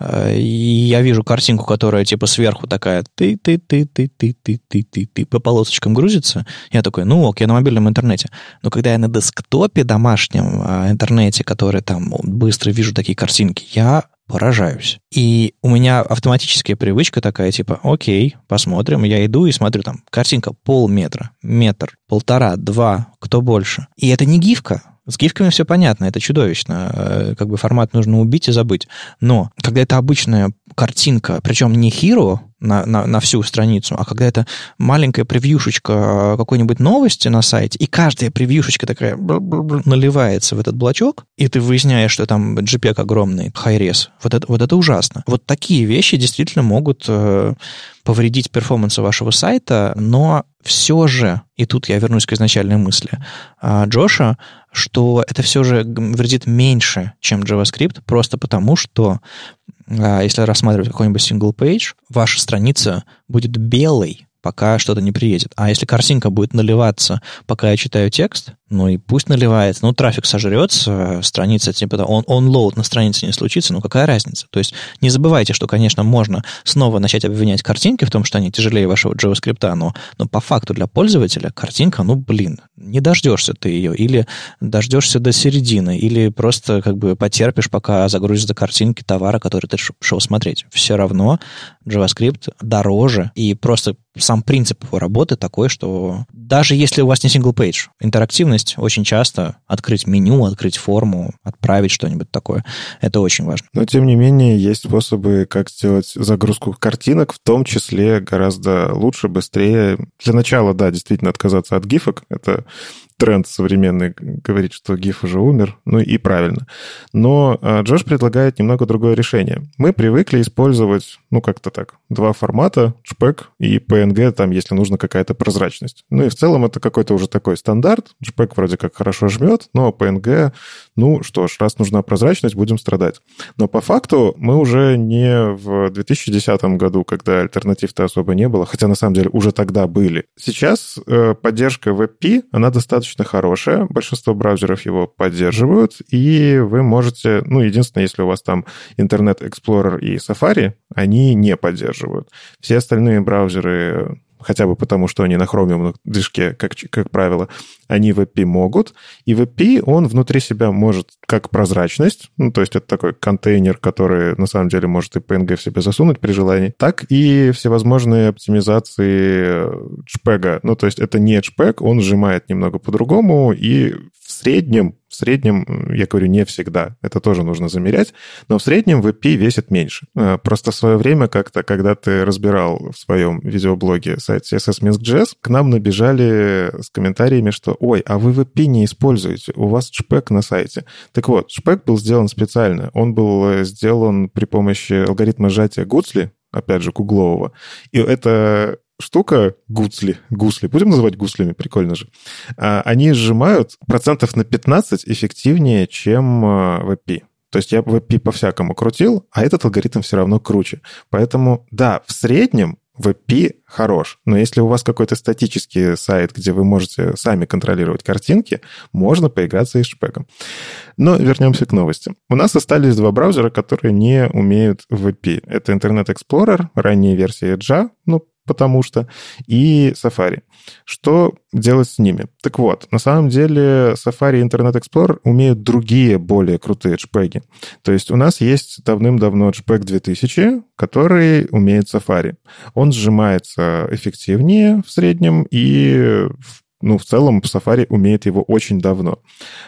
э, и я вижу картинку, которая типа сверху такая ты-ты-ты-ты-ты-ты-ты-ты по полосочкам грузится, я такой, ну ок, я на мобильном интернете. Но когда я на десктопе домашнем э, интернете, который там быстро вижу такие картинки, я поражаюсь. И у меня автоматическая привычка такая, типа, окей, посмотрим. Я иду и смотрю там, картинка полметра, метр, полтора, два, кто больше. И это не гифка, с гифками все понятно, это чудовищно. Э, как бы формат нужно убить и забыть. Но когда это обычная картинка, причем не hero на, на, на всю страницу, а когда это маленькая превьюшечка какой-нибудь новости на сайте, и каждая превьюшечка такая наливается в этот блочок, и ты выясняешь, что там JPEG огромный, high-res. Вот это, вот это ужасно. Вот такие вещи действительно могут э, повредить перформансу вашего сайта, но все же, и тут я вернусь к изначальной мысли а, Джоша, что это все же вредит меньше, чем JavaScript, просто потому что если рассматривать какой-нибудь single page, ваша страница будет белой, пока что-то не приедет. А если картинка будет наливаться, пока я читаю текст, ну и пусть наливается. Ну, трафик сожрется, страница, типа, он, он лоуд на странице не случится, ну какая разница? То есть не забывайте, что, конечно, можно снова начать обвинять картинки в том, что они тяжелее вашего JavaScript, но, но по факту для пользователя картинка, ну, блин, не дождешься ты ее, или дождешься до середины, или просто как бы потерпишь, пока загрузится картинки товара, который ты шел смотреть. Все равно JavaScript дороже, и просто сам принцип его работы такой, что даже если у вас не page, интерактивность очень часто открыть меню, открыть форму, отправить что-нибудь такое, это очень важно. Но, тем не менее, есть способы, как сделать загрузку картинок, в том числе гораздо лучше, быстрее. Для начала, да, действительно отказаться от гифок. Это тренд современный говорит, что GIF уже умер, ну и правильно. Но а, Джош предлагает немного другое решение. Мы привыкли использовать, ну как-то так, два формата, JPEG и PNG, там, если нужна какая-то прозрачность. Ну и в целом это какой-то уже такой стандарт. JPEG вроде как хорошо жмет, но PNG, ну что ж, раз нужна прозрачность, будем страдать. Но по факту мы уже не в 2010 году, когда альтернатив-то особо не было, хотя на самом деле уже тогда были. Сейчас э, поддержка WebP, она достаточно достаточно хорошее, большинство браузеров его поддерживают, и вы можете, ну, единственное, если у вас там Internet Explorer и Safari, они не поддерживают. Все остальные браузеры хотя бы потому, что они на Chromium движке, как, как правило, они WebP могут. И WebP, он внутри себя может как прозрачность, ну, то есть это такой контейнер, который на самом деле может и PNG в себя засунуть при желании, так и всевозможные оптимизации JPEG. Ну, то есть это не JPEG, он сжимает немного по-другому, и в среднем в среднем, я говорю, не всегда, это тоже нужно замерять, но в среднем VP весит меньше. Э, просто в свое время как-то, когда ты разбирал в своем видеоблоге сайт CSS Minsk.js, к нам набежали с комментариями, что «Ой, а вы VP не используете, у вас JPEG на сайте». Так вот, JPEG был сделан специально. Он был э, сделан при помощи алгоритма сжатия Гуцли, опять же, гуглового. И это штука, гусли, гусли, будем называть гуслями, прикольно же, а, они сжимают процентов на 15 эффективнее, чем WebP. А, То есть я WebP по-всякому крутил, а этот алгоритм все равно круче. Поэтому, да, в среднем WebP хорош, но если у вас какой-то статический сайт, где вы можете сами контролировать картинки, можно поиграться и с шпеком. Но вернемся к новости. У нас остались два браузера, которые не умеют WebP. Это Internet Explorer, ранняя версия Edge, ну, потому что, и Safari. Что делать с ними? Так вот, на самом деле Safari и Internet Explorer умеют другие более крутые джпеги. То есть у нас есть давным-давно JPEG 2000, который умеет Safari. Он сжимается эффективнее в среднем и ну, в целом Safari умеет его очень давно.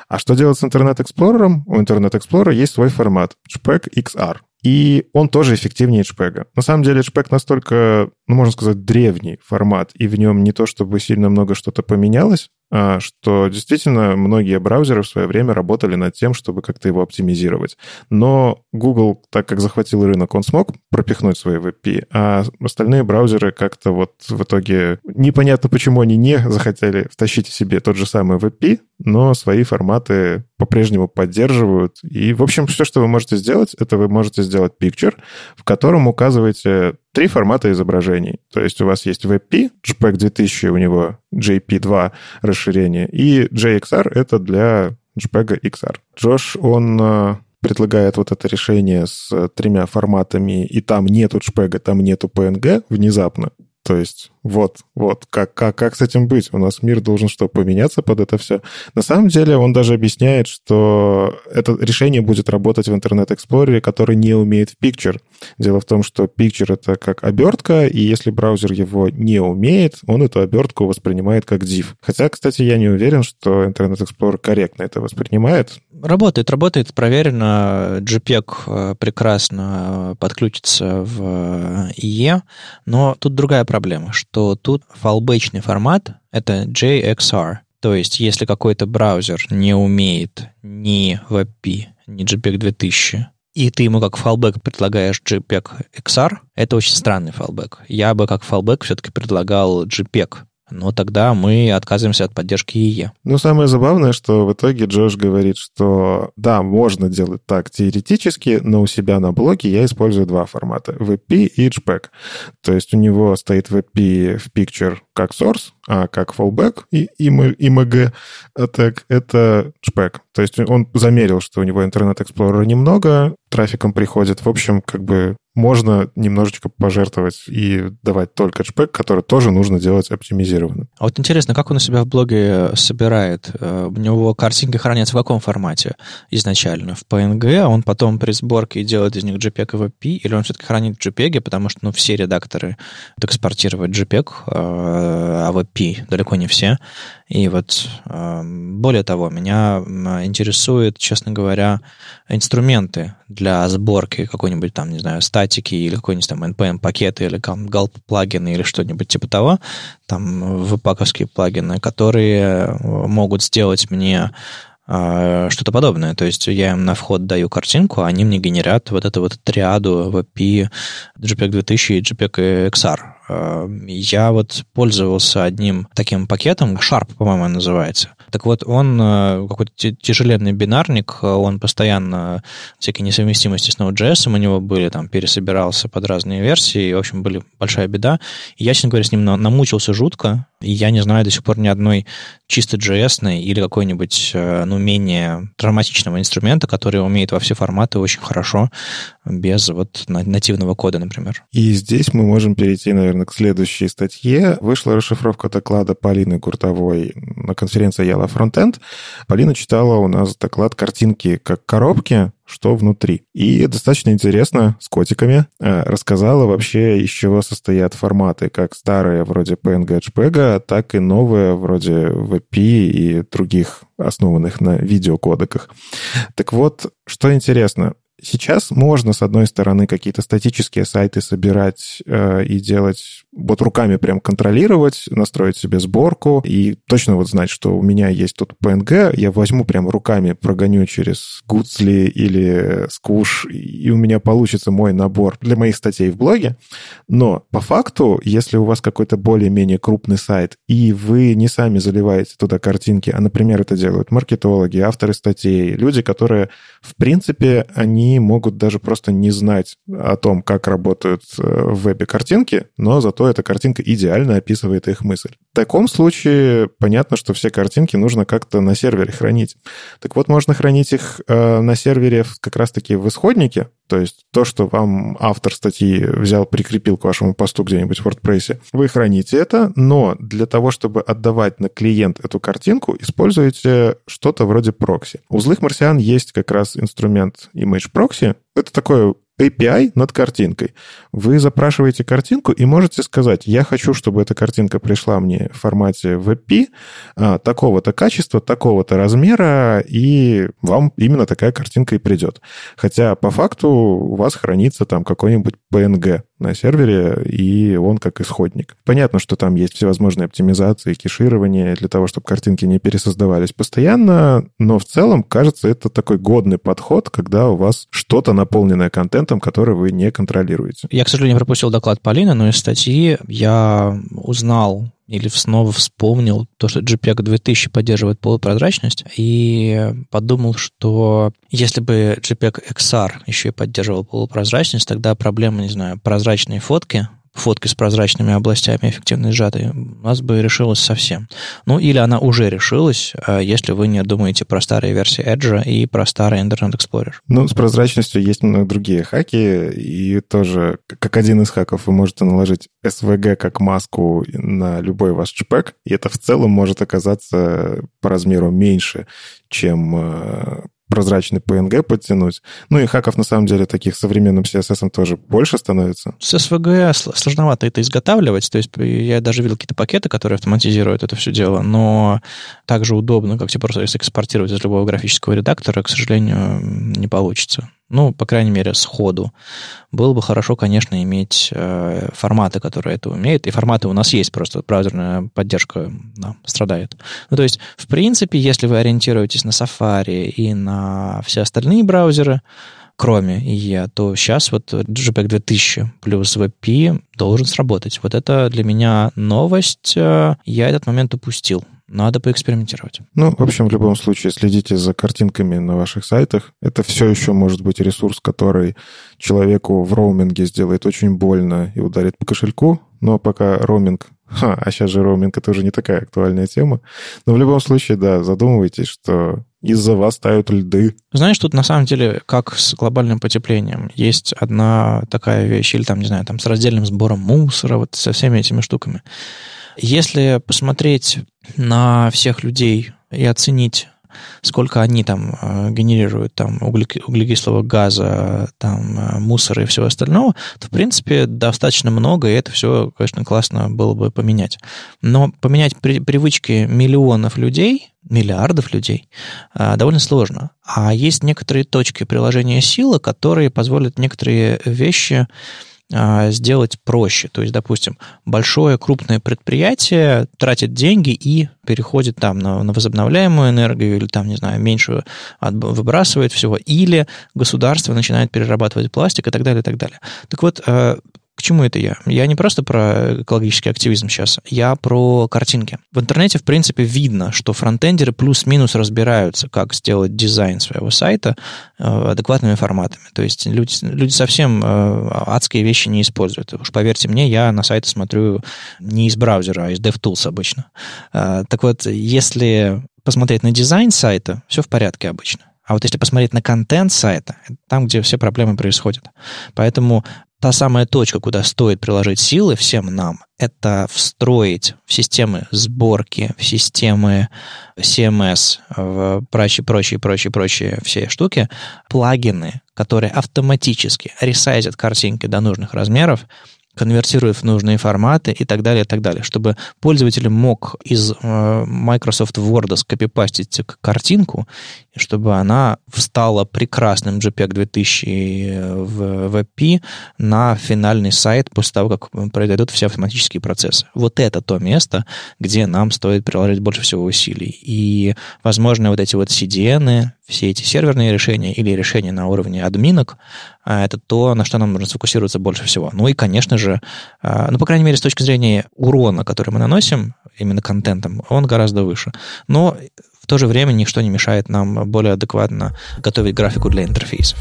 А что делать с Internet Explorer? У Internet Explorer есть свой формат JPEG XR. И он тоже эффективнее HPEG. На самом деле HPEG настолько, ну, можно сказать, древний формат, и в нем не то чтобы сильно много что-то поменялось, что действительно многие браузеры в свое время работали над тем, чтобы как-то его оптимизировать. Но Google, так как захватил рынок, он смог пропихнуть свои WebP, а остальные браузеры как-то вот в итоге непонятно, почему они не захотели втащить в себе тот же самый WebP, но свои форматы по-прежнему поддерживают. И, в общем, все, что вы можете сделать, это вы можете сделать picture, в котором указываете три формата изображений. То есть у вас есть WebP, JPEG 2000, у него JP2 расширение, и JXR — это для JPEG XR. Джош, он э, предлагает вот это решение с тремя форматами, и там нету JPEG, там нету PNG внезапно. То есть вот, вот, как, как, как с этим быть? У нас мир должен что, поменяться под это все? На самом деле он даже объясняет, что это решение будет работать в Internet Explorer, который не умеет в Picture. Дело в том, что Picture — это как обертка, и если браузер его не умеет, он эту обертку воспринимает как div. Хотя, кстати, я не уверен, что Internet Explorer корректно это воспринимает. Работает, работает, проверено. JPEG э, прекрасно подключится в IE, э, но тут другая проблема, что что тут фалбэчный формат — это JXR. То есть, если какой-то браузер не умеет ни WebP, ни JPEG 2000, и ты ему как фалбэк предлагаешь JPEG XR, это очень странный фалбэк. Я бы как фалбэк все-таки предлагал JPEG, но тогда мы отказываемся от поддержки IE. Ну, самое забавное, что в итоге Джош говорит, что да, можно делать так теоретически, но у себя на блоке я использую два формата — WebP и JPEG. То есть у него стоит WebP в Picture как source, а как fallback и IMG так это JPEG. То есть он замерил, что у него Explorer немного, трафиком приходит. В общем, как бы можно немножечко пожертвовать и давать только JPEG, который тоже нужно делать оптимизированно. А вот интересно, как он у себя в блоге собирает? Э, у него картинки хранятся в каком формате изначально? В PNG, а он потом при сборке делает из них JPEG и WebP, или он все-таки хранит в JPEG, потому что ну, все редакторы экспортируют JPEG, э, а WebP далеко не все. И вот э, более того, меня интересует, честно говоря, инструменты для сборки какой-нибудь там, не знаю, статики или какой-нибудь там NPM-пакеты или там gulp плагины или что-нибудь типа того, там веб-паковские плагины, которые могут сделать мне э, что-то подобное. То есть я им на вход даю картинку, а они мне генерят вот эту вот триаду WebP, JPEG 2000 и JPEG XR. Э, я вот пользовался одним таким пакетом, Sharp, по-моему, называется. Так вот, он э, какой-то тяжеленный бинарник, он постоянно всякие несовместимости с Node.js у него были, там, пересобирался под разные версии, и, в общем, были большая беда. И я, честно говоря, с ним намучился жутко, я не знаю до сих пор ни одной чисто JS или какой-нибудь, э, ну, менее травматичного инструмента, который умеет во все форматы очень хорошо, без вот нативного кода, например. И здесь мы можем перейти, наверное, к следующей статье. Вышла расшифровка доклада Полины Гуртовой на конференции Yellow Frontend. Полина читала у нас доклад картинки как коробки, что внутри. И достаточно интересно с котиками э, рассказала вообще, из чего состоят форматы, как старые вроде PNG, JPEG, так и новые вроде VP и других основанных на видеокодеках. Так вот, что интересно, Сейчас можно, с одной стороны, какие-то статические сайты собирать э, и делать, вот руками прям контролировать, настроить себе сборку и точно вот знать, что у меня есть тут PNG, я возьму прям руками, прогоню через Гуцли или Скуш, и у меня получится мой набор для моих статей в блоге. Но по факту, если у вас какой-то более-менее крупный сайт, и вы не сами заливаете туда картинки, а, например, это делают маркетологи, авторы статей, люди, которые, в принципе, они могут даже просто не знать о том, как работают э, в вебе картинки, но зато эта картинка идеально описывает их мысль. В таком случае понятно, что все картинки нужно как-то на сервере хранить. Так вот, можно хранить их э, на сервере как раз-таки в исходнике, то есть то, что вам автор статьи взял, прикрепил к вашему посту где-нибудь в WordPress, вы храните это, но для того, чтобы отдавать на клиент эту картинку, используете что-то вроде прокси. У злых марсиан есть как раз инструмент Image Proxy. Это такое API над картинкой. Вы запрашиваете картинку и можете сказать, я хочу, чтобы эта картинка пришла мне в формате WebP а, такого-то качества, такого-то размера, и вам именно такая картинка и придет. Хотя по факту у вас хранится там какой-нибудь PNG на сервере, и он как исходник. Понятно, что там есть всевозможные оптимизации, кеширование для того, чтобы картинки не пересоздавались постоянно, но в целом, кажется, это такой годный подход, когда у вас что-то наполненное контентом, который вы не контролируете. Я, к сожалению, пропустил доклад Полины, но из статьи я узнал или снова вспомнил то, что JPEG 2000 поддерживает полупрозрачность, и подумал, что если бы JPEG XR еще и поддерживал полупрозрачность, тогда проблема, не знаю, прозрачные фотки фотки с прозрачными областями эффективно сжатой, у нас бы решилась совсем. Ну, или она уже решилась, а если вы не думаете про старые версии Edge и про старый Internet Explorer. Ну, с прозрачностью есть много другие хаки, и тоже, как один из хаков, вы можете наложить SVG как маску на любой ваш JPEG, и это в целом может оказаться по размеру меньше, чем э, прозрачный PNG подтянуть. Ну и хаков, на самом деле, таких современным CSS тоже больше становится. С SVG сложновато это изготавливать. То есть я даже видел какие-то пакеты, которые автоматизируют это все дело, но также удобно, как тебе просто экспортировать из любого графического редактора, к сожалению, не получится. Ну, по крайней мере, сходу. Было бы хорошо, конечно, иметь э, форматы, которые это умеют. И форматы у нас есть, просто браузерная поддержка да, страдает. Ну, то есть, в принципе, если вы ориентируетесь на Safari и на все остальные браузеры, кроме IE, то сейчас вот JPEG 2000 плюс WebP должен сработать. Вот это для меня новость. Э, я этот момент упустил. Надо поэкспериментировать. Ну, в общем, в любом случае, следите за картинками на ваших сайтах. Это все еще может быть ресурс, который человеку в роуминге сделает очень больно и ударит по кошельку. Но пока роуминг... <laughs> Ха, а сейчас же роуминг — это уже не такая актуальная тема. Но в любом случае, да, задумывайтесь, что из-за вас тают льды. Знаешь, тут на самом деле, как с глобальным потеплением, есть одна такая вещь, или там, не знаю, там с раздельным сбором мусора, вот со всеми этими штуками. Если посмотреть на всех людей и оценить сколько они там э, генерируют там углекислого газа, там э, мусора и всего остального, то, в принципе, достаточно много, и это все, конечно, классно было бы поменять. Но поменять при, привычки миллионов людей, миллиардов людей, э, довольно сложно. А есть некоторые точки приложения силы, которые позволят некоторые вещи сделать проще. То есть, допустим, большое крупное предприятие тратит деньги и переходит там на, на возобновляемую энергию или там, не знаю, меньше выбрасывает всего, или государство начинает перерабатывать пластик и так далее, и так далее. Так вот, а, к чему это я? Я не просто про экологический активизм сейчас, я про картинки. В интернете, в принципе, видно, что фронтендеры плюс-минус разбираются, как сделать дизайн своего сайта э, адекватными форматами. То есть люди, люди совсем э, адские вещи не используют. Уж поверьте мне, я на сайты смотрю не из браузера, а из DevTools обычно. Э, так вот, если посмотреть на дизайн сайта, все в порядке обычно. А вот если посмотреть на контент сайта, там, где все проблемы происходят. Поэтому та самая точка, куда стоит приложить силы всем нам, это встроить в системы сборки, в системы CMS, в прочие, прочие, прочие, прочие все штуки, плагины, которые автоматически ресайзят картинки до нужных размеров, конвертирует в нужные форматы и так далее, и так далее, чтобы пользователь мог из э, Microsoft Word скопипастить картинку, чтобы она встала прекрасным JPEG 2000 в WebP на финальный сайт после того, как произойдут все автоматические процессы. Вот это то место, где нам стоит приложить больше всего усилий. И, возможно, вот эти вот CDN, все эти серверные решения или решения на уровне админок, а, это то, на что нам нужно сфокусироваться больше всего. Ну и, конечно же, а, ну, по крайней мере, с точки зрения урона, который мы наносим, именно контентом, он гораздо выше. Но в то же время ничто не мешает нам более адекватно готовить графику для интерфейсов.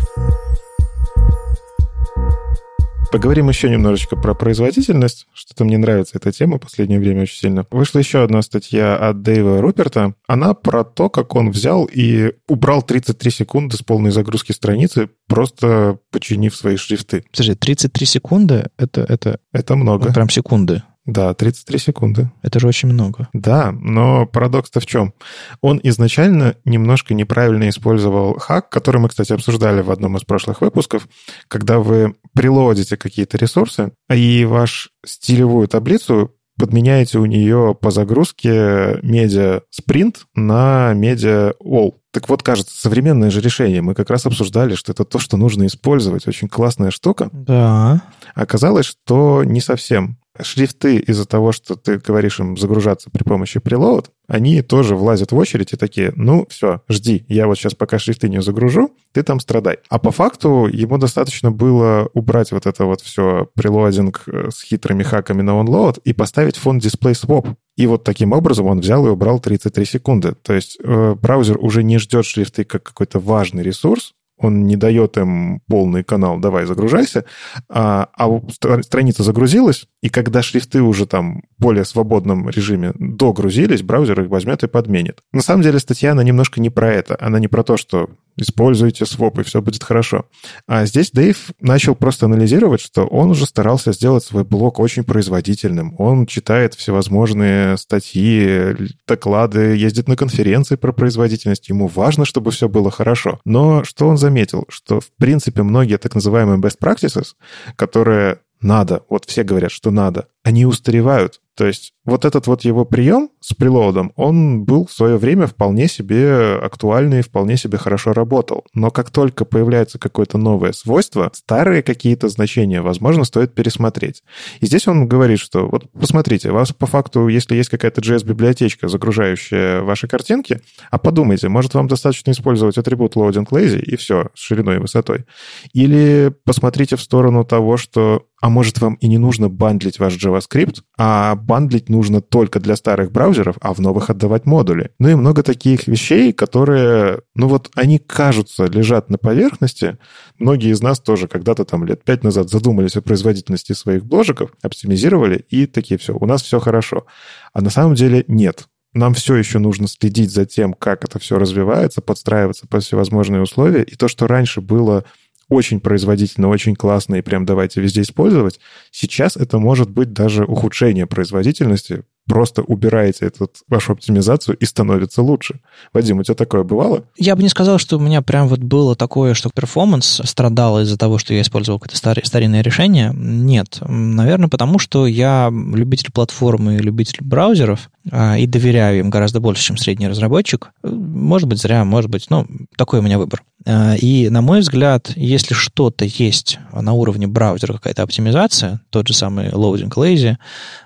Поговорим еще немножечко про производительность. Что-то мне нравится эта тема в последнее время очень сильно. Вышла еще одна статья от Дэйва Руперта. Она про то, как он взял и убрал 33 секунды с полной загрузки страницы, просто починив свои шрифты. Подожди, 33 секунды — это... Это, это много. Прям секунды. Да, 33 секунды. Это же очень много. Да, но парадокс-то в чем? Он изначально немножко неправильно использовал хак, который мы, кстати, обсуждали в одном из прошлых выпусков, когда вы прилодите какие-то ресурсы, и ваш стилевую таблицу подменяете у нее по загрузке медиа спринт на медиа wall. Так вот, кажется, современное же решение. Мы как раз обсуждали, что это то, что нужно использовать. Очень классная штука. Да. Оказалось, что не совсем шрифты из-за того, что ты говоришь им загружаться при помощи preload, они тоже влазят в очередь и такие, ну, все, жди, я вот сейчас пока шрифты не загружу, ты там страдай. А по факту ему достаточно было убрать вот это вот все прелодинг э, с хитрыми хаками на onload и поставить фон display swap. И вот таким образом он взял и убрал 33 секунды. То есть э, браузер уже не ждет шрифты как какой-то важный ресурс, он не дает им полный канал, давай, загружайся, а, а страница загрузилась, и когда шрифты уже там в более свободном режиме догрузились, браузер их возьмет и подменит. На самом деле статья, она немножко не про это, она не про то, что используйте своп, и все будет хорошо. А здесь Дэйв начал просто анализировать, что он уже старался сделать свой блог очень производительным. Он читает всевозможные статьи, доклады, ездит на конференции про производительность. Ему важно, чтобы все было хорошо. Но что он заметил? Что, в принципе, многие так называемые best practices, которые надо, вот все говорят, что надо, они устаревают. То есть вот этот вот его прием с прилоудом, он был в свое время вполне себе актуальный, вполне себе хорошо работал. Но как только появляется какое-то новое свойство, старые какие-то значения, возможно, стоит пересмотреть. И здесь он говорит, что вот посмотрите, у вас по факту, если есть какая-то JS-библиотечка, загружающая ваши картинки, а подумайте, может, вам достаточно использовать атрибут loading lazy и все, с шириной и высотой. Или посмотрите в сторону того, что а может, вам и не нужно бандлить ваш JavaScript, а бандлить нужно только для старых браузеров, а в новых отдавать модули. Ну и много таких вещей, которые, ну вот, они кажутся, лежат на поверхности. Многие из нас тоже когда-то там лет пять назад задумались о производительности своих бложиков, оптимизировали и такие все, у нас все хорошо. А на самом деле нет нам все еще нужно следить за тем, как это все развивается, подстраиваться под всевозможные условия. И то, что раньше было очень производительно, очень классно, и прям давайте везде использовать. Сейчас это может быть даже ухудшение производительности, просто убираете эту вашу оптимизацию и становится лучше. Вадим, у тебя такое бывало? Я бы не сказал, что у меня прям вот было такое, что перформанс страдал из-за того, что я использовал какое-то стар- старинное решение. Нет. Наверное, потому что я любитель платформы и любитель браузеров и доверяю им гораздо больше, чем средний разработчик. Может быть, зря, может быть, ну, такой у меня выбор. А, и, на мой взгляд, если что-то есть на уровне браузера, какая-то оптимизация, тот же самый loading lazy,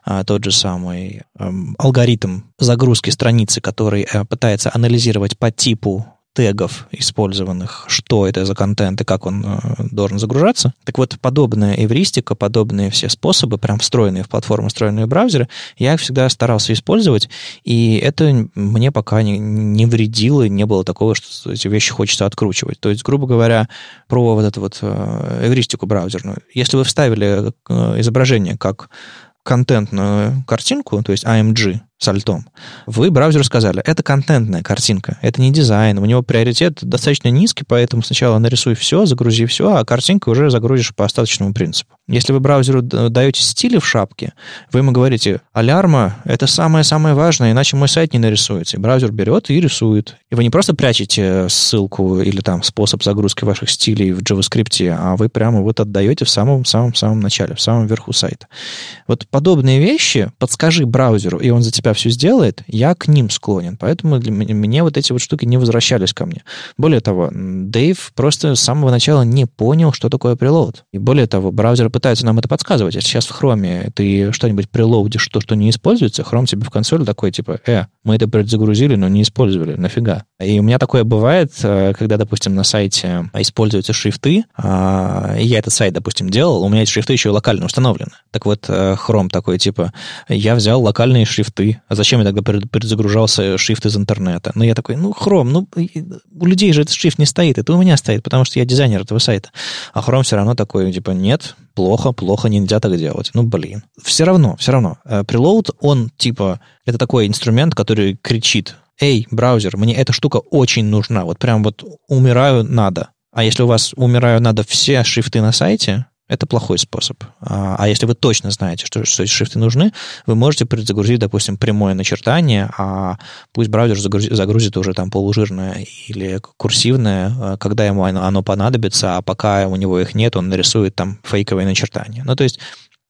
а, тот же самый Эм, алгоритм загрузки страницы, который э, пытается анализировать по типу тегов использованных, что это за контент и как он э, должен загружаться. Так вот, подобная эвристика, подобные все способы, прям встроенные в платформу, встроенные в браузеры, я их всегда старался использовать, и это мне пока не, не вредило, не было такого, что эти вещи хочется откручивать. То есть, грубо говоря, про вот эту вот э, эвристику браузерную. Если вы вставили изображение как контентную картинку, то есть AMG, с альтом. Вы браузеру сказали, это контентная картинка, это не дизайн, у него приоритет достаточно низкий, поэтому сначала нарисуй все, загрузи все, а картинку уже загрузишь по остаточному принципу. Если вы браузеру даете стили в шапке, вы ему говорите, алярма, это самое-самое важное, иначе мой сайт не нарисуется. Браузер берет и рисует. И вы не просто прячете ссылку или там способ загрузки ваших стилей в JavaScript, а вы прямо вот отдаете в самом-самом-самом начале, в самом верху сайта. Вот подобные вещи подскажи браузеру, и он за тебя все сделает, я к ним склонен. Поэтому для меня, мне вот эти вот штуки не возвращались ко мне. Более того, Дэйв просто с самого начала не понял, что такое прилоуд. И более того, браузеры пытаются нам это подсказывать. Если сейчас в Chrome ты что-нибудь прилоудишь, то, что не используется, Chrome тебе в консоли такой, типа, э, мы это предзагрузили, но не использовали, нафига? И у меня такое бывает, э, когда, допустим, на сайте используются шрифты, а, и я этот сайт, допустим, делал, у меня эти шрифты еще локально установлены. Так вот, э, Chrome такой, типа, я взял локальные шрифты, а зачем я тогда перезагружался шрифт из интернета? Ну, я такой, ну, Chrome, ну, у людей же этот шрифт не стоит, это у меня стоит, потому что я дизайнер этого сайта. А Chrome все равно такой, типа, нет, плохо, плохо, нельзя так делать. Ну, блин. Все равно, все равно. Preload, он типа, это такой инструмент, который кричит, эй, браузер, мне эта штука очень нужна, вот прям вот умираю надо. А если у вас умираю надо все шрифты на сайте, это плохой способ. А, а если вы точно знаете, что, что эти шрифты нужны, вы можете предзагрузить, допустим, прямое начертание, а пусть браузер загрузит, загрузит уже там полужирное или курсивное, а, когда ему оно, оно понадобится, а пока у него их нет, он нарисует там фейковые начертания. Ну, то есть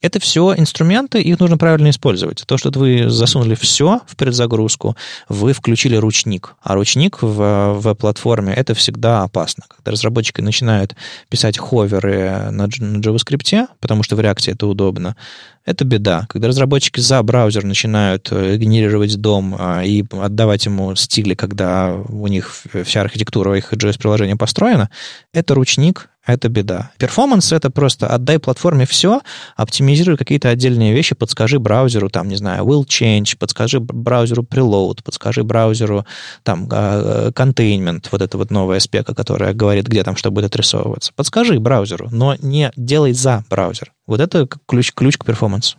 это все инструменты, их нужно правильно использовать. То, что вы засунули все в предзагрузку, вы включили ручник. А ручник в, в платформе это всегда опасно. Когда разработчики начинают писать ховеры на, на JavaScript, потому что в React это удобно, это беда. Когда разработчики за браузер начинают э, генерировать дом а, и отдавать ему стили, когда у них вся архитектура их JS-приложения построена, это ручник, это беда. Перформанс — это просто отдай платформе все, оптимизируй какие-то отдельные вещи, подскажи браузеру, там, не знаю, will change, подскажи браузеру preload, подскажи браузеру, там, а, э, containment, вот это вот новая спека, которая говорит, где там что будет отрисовываться. Подскажи браузеру, но не делай за браузер. Вот это ключ, ключ к перформансу.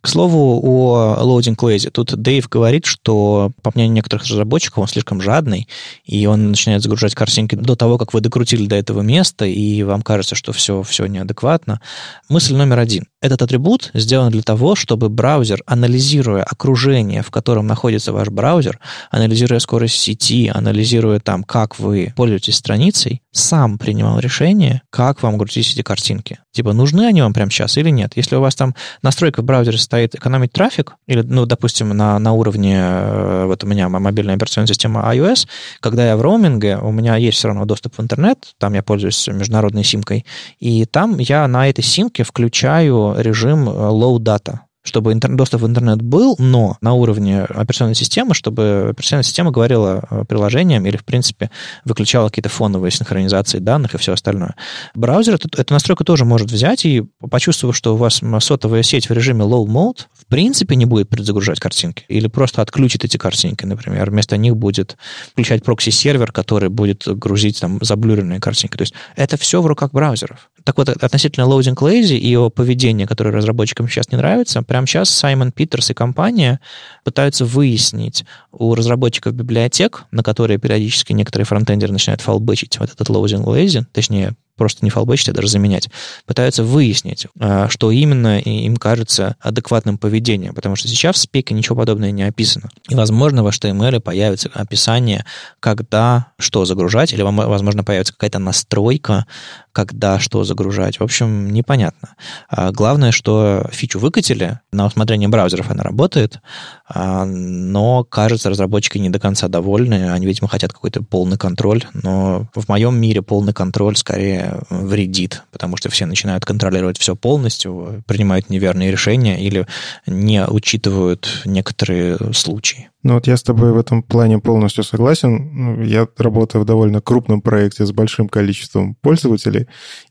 К слову о loading lazy. Тут Дэйв говорит, что, по мнению некоторых разработчиков, он слишком жадный, и он начинает загружать картинки до того, как вы докрутили до этого места, и вам кажется, что все, все неадекватно. Мысль номер один. Этот атрибут сделан для того, чтобы браузер, анализируя окружение, в котором находится ваш браузер, анализируя скорость сети, анализируя там, как вы пользуетесь страницей, сам принимал решение, как вам грузить эти картинки. Типа, нужны они вам прямо сейчас или нет? Если у вас там настройка в браузере стоит экономить трафик, или, ну, допустим, на, на уровне, э, вот у меня мобильная операционная система iOS, когда я в роуминге, у меня есть все равно доступ в интернет, там я пользуюсь международной симкой, и там я на этой симке включаю режим э, low data чтобы доступ в интернет был, но на уровне операционной системы, чтобы операционная система говорила э, приложениям или, в принципе, выключала какие-то фоновые синхронизации данных и все остальное. Браузер эту, эту настройку тоже может взять и, почувствовав, что у вас сотовая сеть в режиме low mode, в принципе, не будет предзагружать картинки. Или просто отключит эти картинки, например. Вместо них будет включать прокси-сервер, который будет грузить там заблюренные картинки. То есть это все в руках браузеров. Так вот, относительно loading lazy и его поведения, которое разработчикам сейчас не нравится, прямо сейчас Саймон Питерс и компания пытаются выяснить у разработчиков библиотек, на которые периодически некоторые фронтендеры начинают фалбычить вот этот loading lazy, точнее, просто не фалбэчить, а даже заменять, пытаются выяснить, а, что именно им кажется адекватным поведением, потому что сейчас в спеке ничего подобного не описано. И, возможно, в HTML появится описание, когда что загружать, или, возможно, появится какая-то настройка, когда что загружать. В общем, непонятно. А главное, что фичу выкатили, на усмотрение браузеров она работает, а, но, кажется, разработчики не до конца довольны. Они, видимо, хотят какой-то полный контроль, но в моем мире полный контроль скорее вредит, потому что все начинают контролировать все полностью, принимают неверные решения или не учитывают некоторые случаи. Ну вот я с тобой в этом плане полностью согласен. Ну, я работаю в довольно крупном проекте с большим количеством пользователей,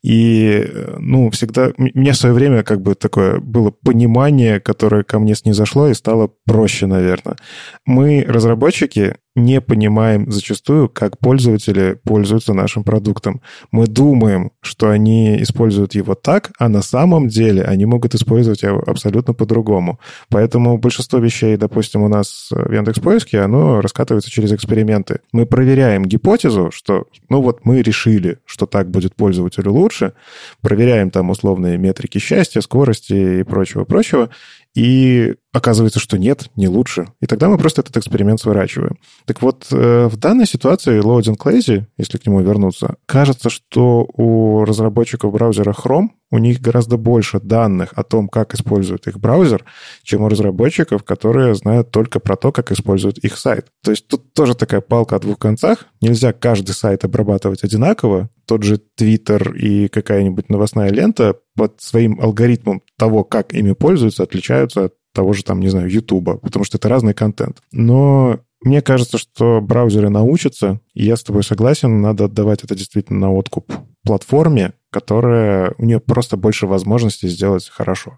и, ну, всегда... У меня в свое время как бы такое было понимание, которое ко мне снизошло и стало проще, наверное. Мы, разработчики, не понимаем зачастую, как пользователи пользуются нашим продуктом. Мы думаем, что они используют его так, а на самом деле они могут использовать его абсолютно по-другому. Поэтому большинство вещей, допустим, у нас в Яндекс.Поиске, оно раскатывается через эксперименты. Мы проверяем гипотезу, что, ну вот мы решили, что так будет пользователю лучше, проверяем там условные метрики счастья, скорости и прочего-прочего, и оказывается, что нет, не лучше. И тогда мы просто этот эксперимент сворачиваем. Так вот, э, в данной ситуации Loading Lazy, если к нему вернуться, кажется, что у разработчиков браузера Chrome у них гораздо больше данных о том, как использует их браузер, чем у разработчиков, которые знают только про то, как используют их сайт. То есть тут тоже такая палка о двух концах. Нельзя каждый сайт обрабатывать одинаково. Тот же Twitter и какая-нибудь новостная лента под своим алгоритмом того, как ими пользуются, отличаются от того же, там, не знаю, Ютуба, потому что это разный контент. Но мне кажется, что браузеры научатся, и я с тобой согласен, надо отдавать это действительно на откуп платформе, которая у нее просто больше возможностей сделать хорошо.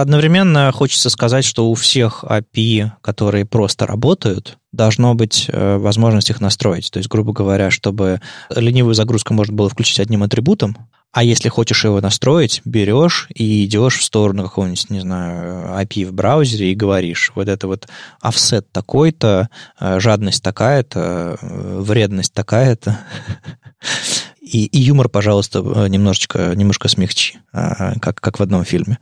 Одновременно хочется сказать, что у всех API, которые просто работают, должно быть э, возможность их настроить. То есть, грубо говоря, чтобы ленивую загрузку можно было включить одним атрибутом, А если хочешь его настроить, берешь и идешь в сторону какого-нибудь, не знаю, API в браузере и говоришь, вот это вот офсет такой-то, э, жадность такая-то, э, вредность такая-то. <laughs> И, и юмор, пожалуйста, немножечко, немножко смягчи, как, как в одном фильме.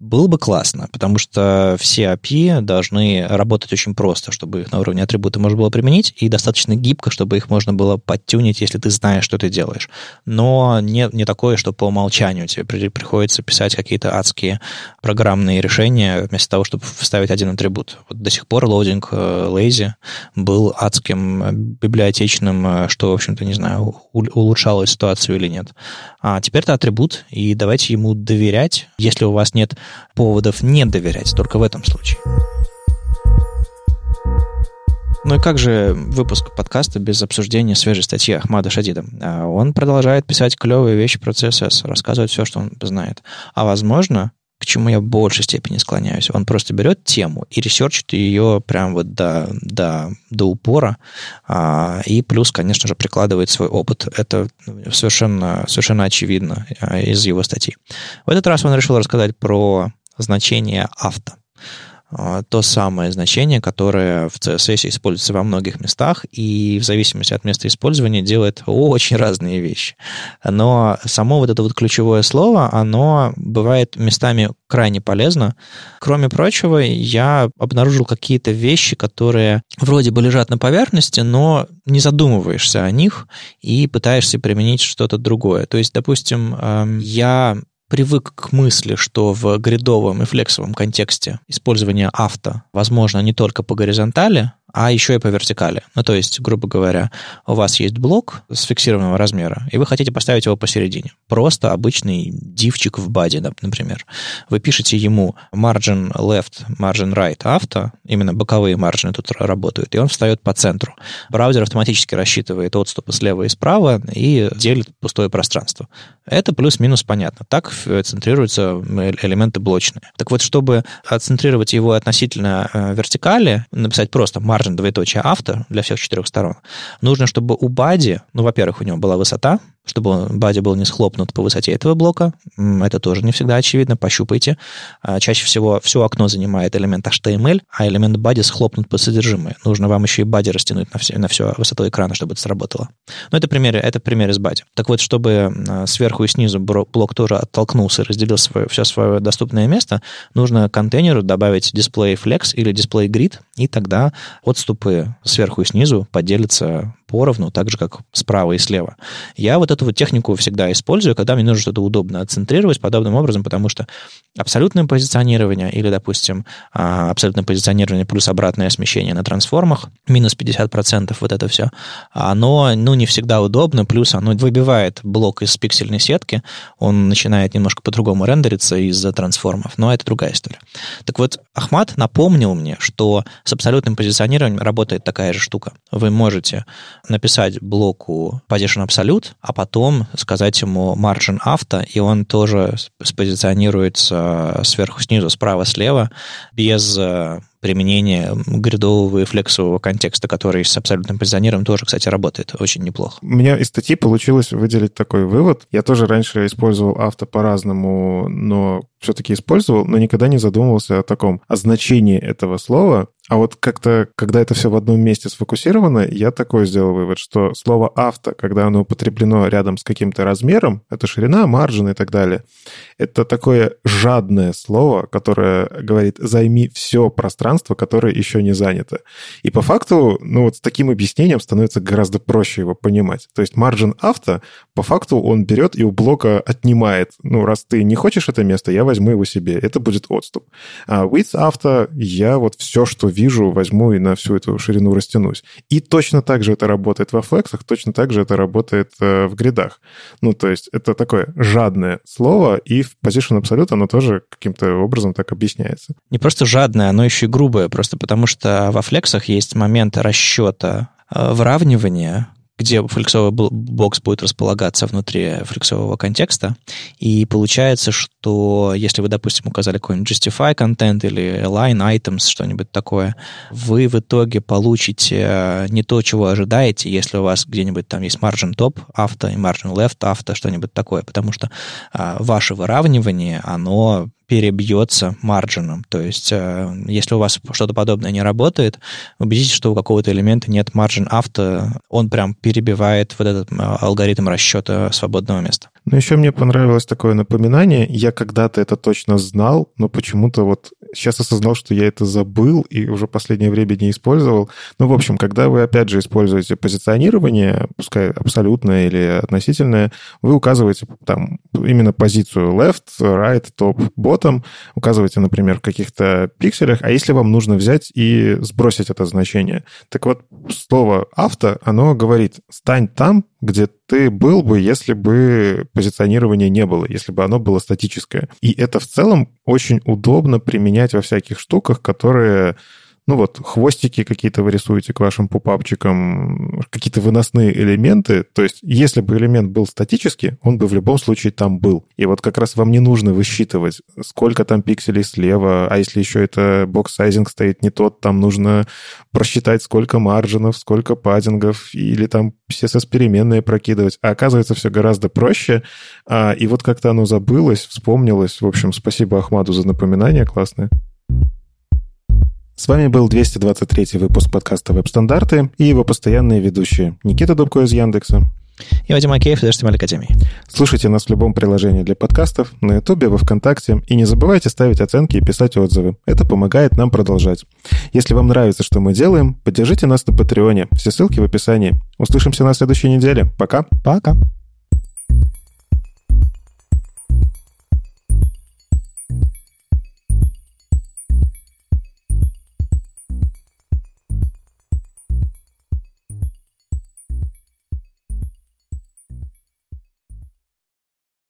Было бы классно, потому что все API должны работать очень просто, чтобы их на уровне атрибута можно было применить, и достаточно гибко, чтобы их можно было подтюнить, если ты знаешь, что ты делаешь. Но не, не такое, что по умолчанию тебе приходится писать какие-то адские программные решения вместо того, чтобы вставить один атрибут. Вот до сих пор loading э, lazy был адским э, библиотечным, э, что, в общем-то, не знаю, улучшало ситуацию или нет. А теперь это атрибут, и давайте ему доверять, если у вас нет поводов не доверять, только в этом случае. Ну и как же выпуск подкаста без обсуждения свежей статьи Ахмада Шадида? А, он продолжает писать клевые вещи про CSS, рассказывать все, что он знает. А возможно, к чему я в большей степени склоняюсь, он просто берет тему и ресерчит ее прям вот до, до, до упора, а, и плюс, конечно же, прикладывает свой опыт. Это совершенно, совершенно очевидно а, из его статьи. В этот раз он решил рассказать про значение авто. А, то самое значение, которое в CSS используется во многих местах и в зависимости от места использования делает очень разные вещи. Но само вот это вот ключевое слово, оно бывает местами крайне полезно. Кроме прочего, я обнаружил какие-то вещи, которые вроде бы лежат на поверхности, но не задумываешься о них и пытаешься применить что-то другое. То есть, допустим, эм, я привык к мысли, что в гридовом и флексовом контексте использование авто возможно не только по горизонтали, а еще и по вертикали. Ну, то есть, грубо говоря, у вас есть блок с фиксированного размера, и вы хотите поставить его посередине. Просто обычный дивчик в баде, например. Вы пишете ему margin left, margin right авто, именно боковые маржины тут работают, и он встает по центру. Браузер автоматически рассчитывает отступы слева и справа и делит пустое пространство. Это плюс-минус понятно. Так центрируются элементы блочные. Так вот, чтобы отцентрировать его относительно э, вертикали, написать просто margin margin, двоеточие, авто для всех четырех сторон, нужно, чтобы у бади, ну, во-первых, у него была высота, чтобы бади был не схлопнут по высоте этого блока. Это тоже не всегда очевидно, пощупайте. А, чаще всего все окно занимает элемент HTML, а элемент бади схлопнут по содержимое. Нужно вам еще и бади растянуть на, все, на всю высоту экрана, чтобы это сработало. Но это пример, это пример из бади. Так вот, чтобы а, сверху и снизу блок тоже оттолкнулся и разделил свое, все свое доступное место, нужно контейнеру добавить display flex или display grid, и тогда отступы сверху и снизу поделятся поровну, так же, как справа и слева. Я вот эту вот технику всегда использую, когда мне нужно что-то удобно отцентрировать подобным образом, потому что абсолютное позиционирование или, допустим, а, абсолютное позиционирование плюс обратное смещение на трансформах, минус 50% вот это все, оно, ну, не всегда удобно, плюс оно выбивает блок из пиксельной сетки, он начинает немножко по-другому рендериться из-за трансформов, но это другая история. Так вот, Ахмат напомнил мне, что с абсолютным позиционированием работает такая же штука. Вы можете написать блоку position absolute, а потом сказать ему margin auto, и он тоже спозиционируется сверху снизу, справа слева, без э, применение гридового и флексового контекста, который с абсолютным позиционированием тоже, кстати, работает очень неплохо. У меня из статьи получилось выделить такой вывод. Я тоже раньше использовал авто по-разному, но все-таки использовал, но никогда не задумывался о таком, о значении этого слова. А вот как-то, когда это все в одном месте сфокусировано, я такой сделал вывод, что слово «авто», когда оно употреблено рядом с каким-то размером, это ширина, маржин и так далее, это такое жадное слово, которое говорит «займи все пространство, которое еще не занято». И по факту, ну вот с таким объяснением становится гораздо проще его понимать. То есть маржин авто, по факту он берет и у блока отнимает. Ну, раз ты не хочешь это место, я возьму его себе. Это будет отступ. А width авто, я вот все, что вижу, возьму и на всю эту ширину растянусь. И точно так же это работает во флексах, точно так же это работает э, в гридах. Ну, то есть это такое жадное слово, и в Position Absolute оно тоже каким-то образом так объясняется. Не просто жадное, оно еще и грубое, просто потому что во флексах есть момент расчета э, выравнивания, где флексовый бокс будет располагаться внутри флексового контекста. И получается, что если вы, допустим, указали какой-нибудь justify контент или align items, что-нибудь такое, вы в итоге получите не то, чего ожидаете, если у вас где-нибудь там есть margin top авто и margin left авто, что-нибудь такое, потому что а, ваше выравнивание, оно перебьется марджином. То есть, э, если у вас что-то подобное не работает, убедитесь, что у какого-то элемента нет margin авто, он прям перебивает вот этот э, алгоритм расчета свободного места. Ну, еще мне понравилось такое напоминание. Я когда-то это точно знал, но почему-то вот сейчас осознал, что я это забыл и уже последнее время не использовал. Ну, в общем, когда вы, опять же, используете позиционирование, пускай абсолютное или относительное, вы указываете там именно позицию left, right, top, bottom, указываете, например, в каких-то пикселях, а если вам нужно взять и сбросить это значение. Так вот, слово авто, оно говорит, стань там, где ты был бы, если бы позиционирования не было, если бы оно было статическое. И это в целом очень удобно применять во всяких штуках, которые ну вот, хвостики какие-то вы рисуете к вашим попапчикам, какие-то выносные элементы. То есть, если бы элемент был статический, он бы в любом случае там был. И вот как раз вам не нужно высчитывать, сколько там пикселей слева, а если еще это box-sizing стоит не тот, там нужно просчитать, сколько маржинов, сколько паддингов, или там CSS-переменные прокидывать. А оказывается, все гораздо проще. А, и вот как-то оно забылось, вспомнилось. В общем, спасибо Ахмаду за напоминание классное. С вами был 223 выпуск подкаста «Веб-стандарты» и его постоянные ведущие Никита Дубко из Яндекса. И Вадим Макеев из HTML Академии. Слушайте нас в любом приложении для подкастов, на Ютубе, во Вконтакте. И не забывайте ставить оценки и писать отзывы. Это помогает нам продолжать. Если вам нравится, что мы делаем, поддержите нас на Патреоне. Все ссылки в описании. Услышимся на следующей неделе. Пока. Пока.